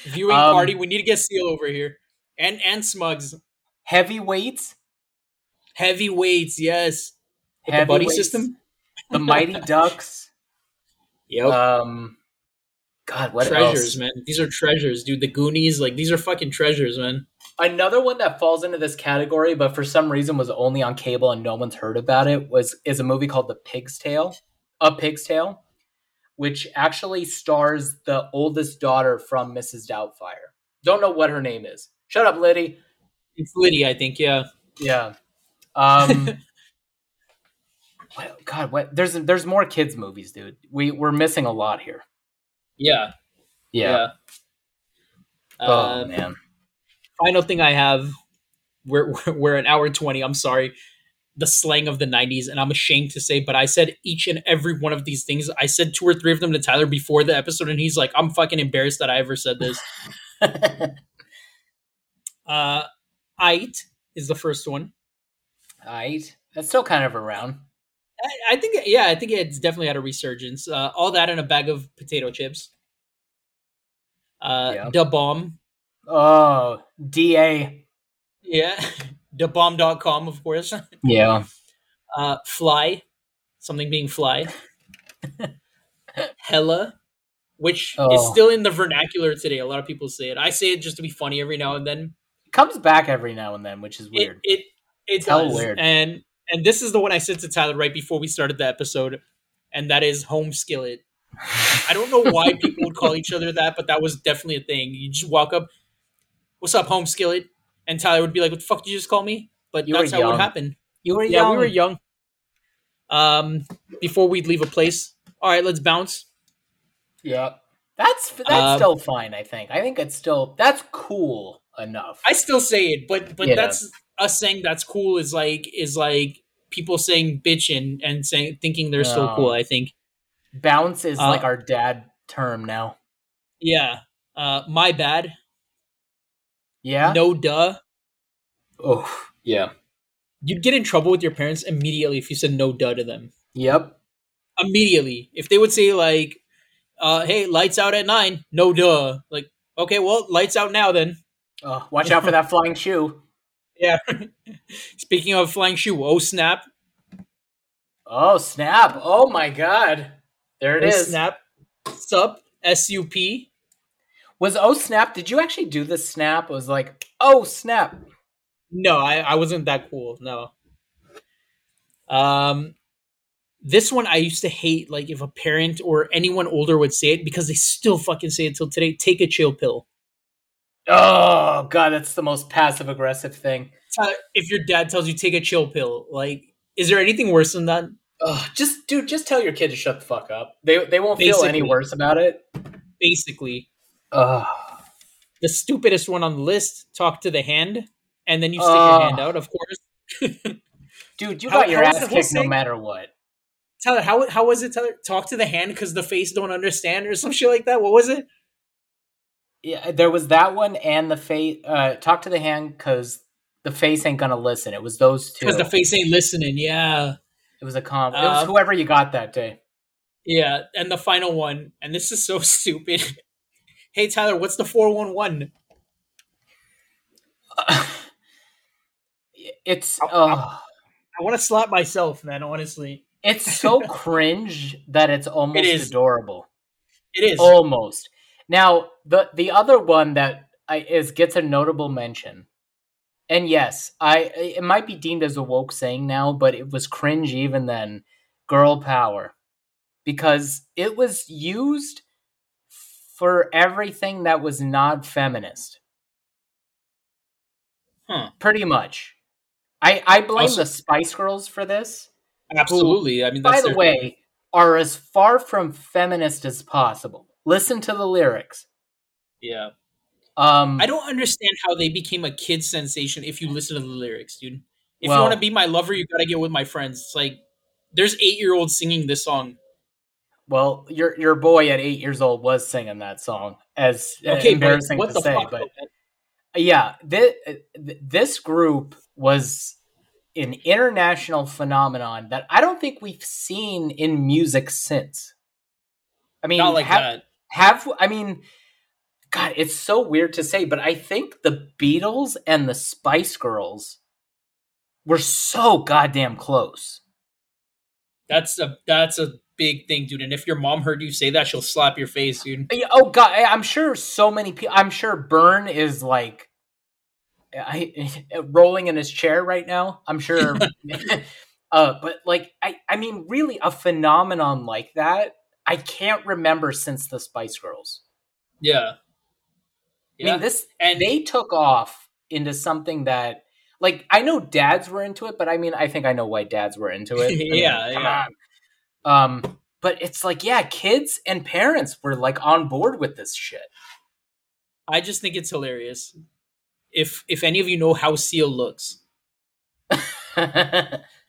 Viewing Um, party. We need to get Steel over here, and and Smugs. Heavyweights, Heavyweights, yes. With the buddy Heavyweights, system. the Mighty Ducks. Yep. Um God, what treasures, else? man. These are treasures, dude. The Goonies, like these are fucking treasures, man. Another one that falls into this category, but for some reason was only on cable and no one's heard about it, was is a movie called The Pig's Tale. A Pig's Tale, which actually stars the oldest daughter from Mrs. Doubtfire. Don't know what her name is. Shut up, Liddy. It's Liddy, I think. Yeah. Yeah. Um God, what there's there's more kids movies, dude. We we're missing a lot here. Yeah. Yeah. Oh Uh, man. final thing I have. We're we're- we're an hour twenty. I'm sorry. The slang of the '90s, and I'm ashamed to say, but I said each and every one of these things. I said two or three of them to Tyler before the episode, and he's like, "I'm fucking embarrassed that I ever said this." Uh, Ait is the first one. Aight. That's still kind of around. I, I think, yeah, I think it's definitely had a resurgence. Uh, all that in a bag of potato chips. Uh, Yeah. Da Bomb. Oh, DA. Yeah. DaBomb.com, of course. Yeah. Uh, fly. Something being fly. Hella. Which is Oh. still in the vernacular today. A lot of people say it. I say it just to be funny every now and then. Comes back every now and then, which is weird. it it Hella does. weird. And and this is the one I said to Tyler right before we started the episode, and that is home skillet. I don't know why people would call each other that, but that was definitely a thing. You just walk up, "What's up, home skillet?" And Tyler would be like, "What the fuck did you just call me?" But You that's were how it young. would happen. you were young. Yeah, young. we were young. Um, before we'd leave a place. All right, let's bounce. Yeah. That's that's Um, still fine, I think. I think it's still that's cool enough. I still say it, but but Yeah. that's us saying that's cool is like is like people saying bitch and and saying thinking they're so No. cool. I think. Bounce is Uh, like our dad term now. Yeah. Uh, my bad. Yeah. No duh. Oh, yeah. You'd get in trouble with your parents immediately if you said no duh to them. Yep. Immediately. If they would say like, uh, "Hey, lights out at nine. No duh." Like, okay, well, lights out now then. Oh, watch out for that flying shoe. Yeah. Speaking of flying shoe, oh snap! Oh, snap. Oh my god. There it oh is. snap! Sup? S U P. Was oh snap? Did you actually do the snap? It was like, oh snap. No, I, I wasn't that cool. No. Um, this one I used to hate. Like if a parent or anyone older would say it because they still fucking say it till today. Take a chill pill. Oh god, that's the most passive aggressive thing. Tyler, if your dad tells you take a chill pill, like, is there anything worse than that? Ugh, just dude, just tell your kid to shut the fuck up. They they won't feel any worse about it. Basically, Ugh. the stupidest one on the list: talk to the hand, and then you stick Oh. your hand out. Of course, Dude, you How- got your ass kicked no matter what. Tyler, how how was it? Tyler, talk to the hand because the face don't understand or some shit like that. What was it? Yeah, there was that one and the face. Uh, talk to the hand because the face ain't gonna listen. It was those two. Because the face ain't listening. Yeah, it was a comp. it was Um, whoever you got that day. yeah. And the final one, and this is so stupid. Hey Tyler, what's the four one one? it's uh, I want to slap myself, man. Honestly, it's so cringe that it's almost is. adorable. it is. Almost. Now the the other one that I, is gets a notable mention, and yes, I it might be deemed as a woke saying now, but it was cringe even then. Girl power, because it was used for everything that was not feminist. Huh. Pretty much. I I blame Also- the Spice Girls for this. Absolutely. I mean, By the way, are as far from feminist as possible. Listen to the lyrics. yeah. Um, I don't understand how they became a kid sensation if you listen to the lyrics, dude. If Well- you want to be my lover, you gotta get with my friends. It's like there's eight year olds singing this song. Well, your your boy at eight years old was singing that song. As Okay, embarrassing what to say, fuck? but man? yeah, this, this group was an international phenomenon that I don't think we've seen in music since. I mean, Not like have, that. have I mean, God, it's so weird to say, but I think the Beatles and the Spice Girls were so goddamn close. That's a that's a big thing, dude. And if your mom heard you say that, she'll slap your face, dude. Oh God, I'm sure so many people. I'm sure Burn is like, I, rolling in his chair right now. I'm sure. uh, but like, I, I mean, really, a phenomenon like that, I can't remember since the Spice Girls. Yeah. I mean, this and they took off into something that, like, I know dads were into it, but I mean, I think I know why dads were into it. I mean, Yeah, yeah. on. Um, but it's like, yeah, kids and parents were like on board with this shit. I just think it's hilarious. If if any of you know how Seal looks,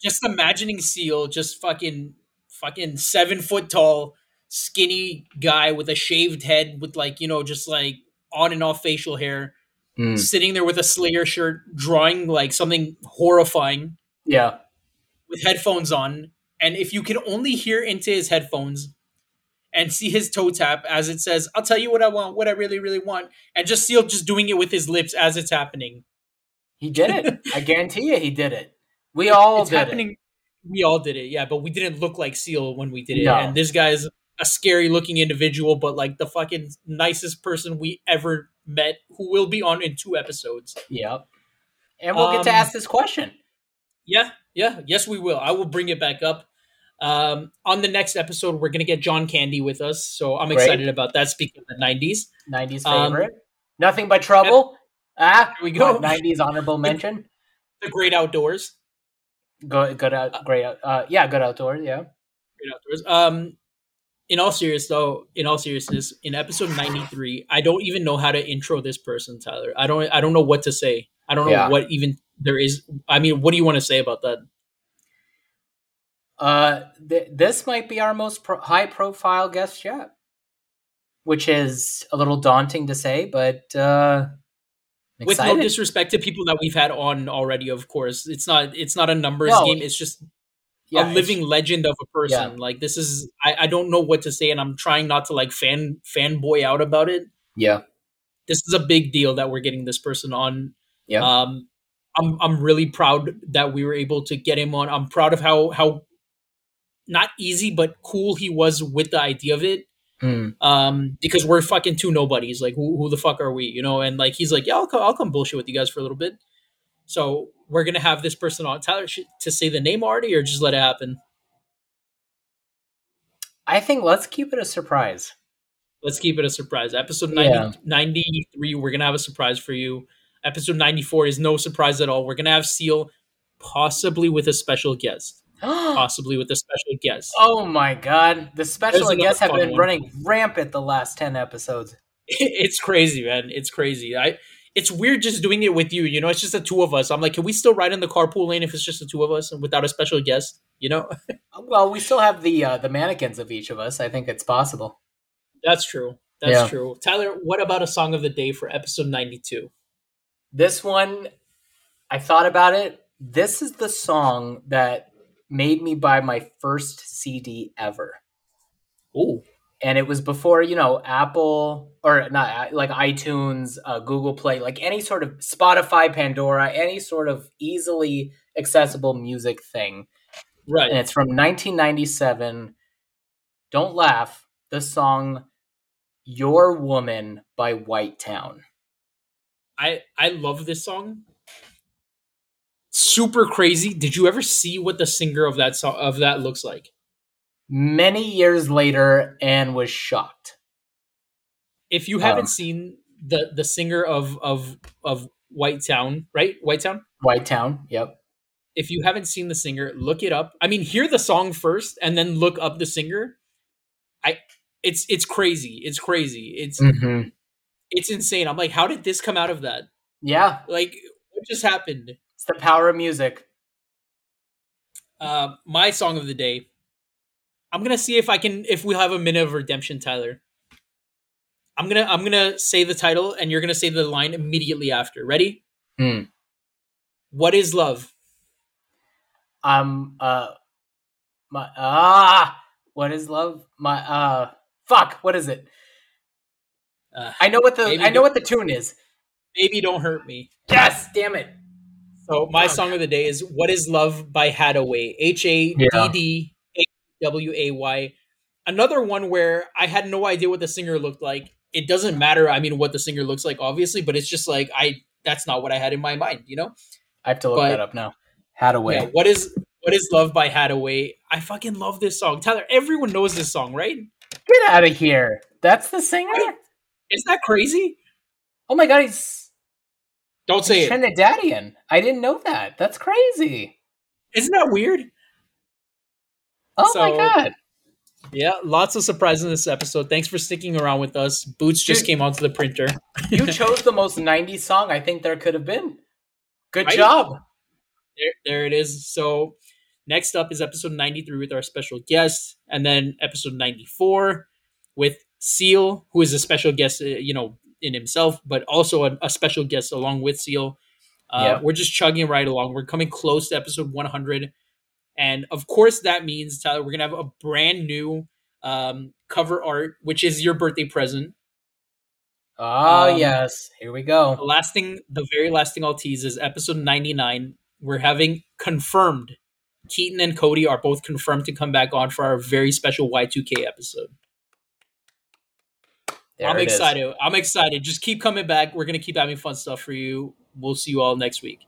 just imagining Seal just fucking fucking seven foot tall, skinny guy with a shaved head with like, you know, just like on and off facial hair. Mm. sitting there with a Slayer shirt, drawing like something horrifying Yeah. with headphones on. And if you can only hear into his headphones and see his toe tap as it says, I'll tell you what I want, what I really, really want. And just Seal just doing it with his lips as it's happening. He did it. I guarantee you he did it. We all it's did happening. We all did it, yeah, but we didn't look like Seal when we did it. No. And this guy's a scary looking individual, but like the fucking nicest person we ever met who will be on in two episodes. it. Yep. And we'll get to Um, ask this question. Yeah, yeah, yes, we will. I will bring it back up. Um, on the next episode, we're gonna get John Candy with us, so I'm Great. excited about that. Speaking of the '90s, 90s um, favorite. Nothing but trouble. Ah, Here we go. 90s honorable mention. the Great Outdoors, Good, good out, great. out- Uh, yeah, good outdoors. Yeah. Great Outdoors. Um, in all serious though, in all seriousness, in episode 93, I don't even know how to intro this person, Tyler. I don't, I don't know what to say. I don't know Yeah. what even there is. I mean, what do you want to say about that? Uh, th- this might be our most pro- high-profile guest yet, which is a little daunting to say, but uh, With no disrespect to people that we've had on already, of course, it's not, it's not a numbers No. game. It's just Yeah, a living legend of a person. Like this is I, I don't know what to say and I'm trying not to like fan fanboy out about it. Yeah. This is a big deal that we're getting this person on. Yeah. Um I'm I'm really proud that we were able to get him on. I'm proud of how how not easy but cool he was with the idea of it. Mm. Um because we're fucking two nobodies. Like who who the fuck are we, you know? And like he's like, "Yeah, I'll come, I'll come bullshit with you guys for a little bit." So, we're going to have this person on Tyler sh- to say the name already or just let it happen. I think let's keep it a surprise. Let's keep it a surprise. Episode 90, Yeah. 93, we're going to have a surprise for you. Episode 94 is no surprise at all. We're going to have Seal possibly with a special guest. Possibly with a special guest. oh my god, the special guests have been one. running rampant the last ten episodes. It's crazy, man. It's crazy. I it's weird just doing it with you, you know. It's just the two of us. I'm like, can we still ride in the carpool lane if it's just the two of us and without a special guest? You know, Well, we still have the uh, the mannequins of each of us. I think it's possible. that's true. That's Yeah. true. Tyler, what about a song of the day for episode 92? This one, I thought about it. This is the song that made me buy my first CD ever. Oh, and it was before you know apple or not like itunes uh, google play like any sort of spotify pandora any sort of easily accessible music thing right. and it's from 1997 don't laugh the song your woman by white town I I love this song. Super crazy. Did you ever see what the singer of that song of that looks like? many years later and was shocked If you Um, haven't seen the the singer of of of White Town, right? White Town. white town yep If you haven't seen the singer, look it up. I mean, hear the song first and then look up the singer. I it's it's crazy. It's crazy. It's mm-hmm. it's insane. I'm like, how did this come out of that? yeah Like, what just happened? It's the power of music Uh, my song of the day. I'm gonna see if I can if we'll have a minute of redemption, Tyler. I'm gonna I'm gonna say the title and you're gonna say the line immediately after. Ready? Hmm. What is love? um uh my ah what is love my uh fuck what is it Uh, i know what the i know what the tune is Baby, don't hurt me. yes damn it So my song of the day is "What Is Love" by Haddaway. H A D D A W A Y. Another one where I had no idea what the singer looked like. It doesn't matter. I mean, what the singer looks like, obviously, but it's just like I. That's not what I had in my mind. You know. i have to look But- that up now Haddaway. Yeah, what is what is love by Haddaway? I fucking love this song. Tyler, everyone knows this song, right? get out of here that's the singer Right. Is that crazy? oh my god he's, Don't say he's it. trinidadian i didn't know that that's crazy Isn't that weird? oh my god Yeah, lots of surprises in this episode. Thanks for sticking around with us. Boots just came onto the printer. you chose the most 90s song i think there could have been good Right? job There, there it is. So next up is episode 93 with our special guest, and then episode 94 with Seal, who is a special guest, uh, you know, in himself, but also a, a special guest along with Seal. Uh, Yeah. We're just chugging right along. We're coming close to episode 100. And of course, that means, Tyler, we're going to have a brand new um, cover art, which is your birthday present. Oh Um, yes, here we The go. last thing, the very last thing I'll tease is episode 99. We're having confirmed Keaton and Cody are both confirmed to come back on for our very special Y2K episode. There I'm it is. excited. I'm excited. Just keep coming back. We're going to keep having fun stuff for you. We'll see you all next week.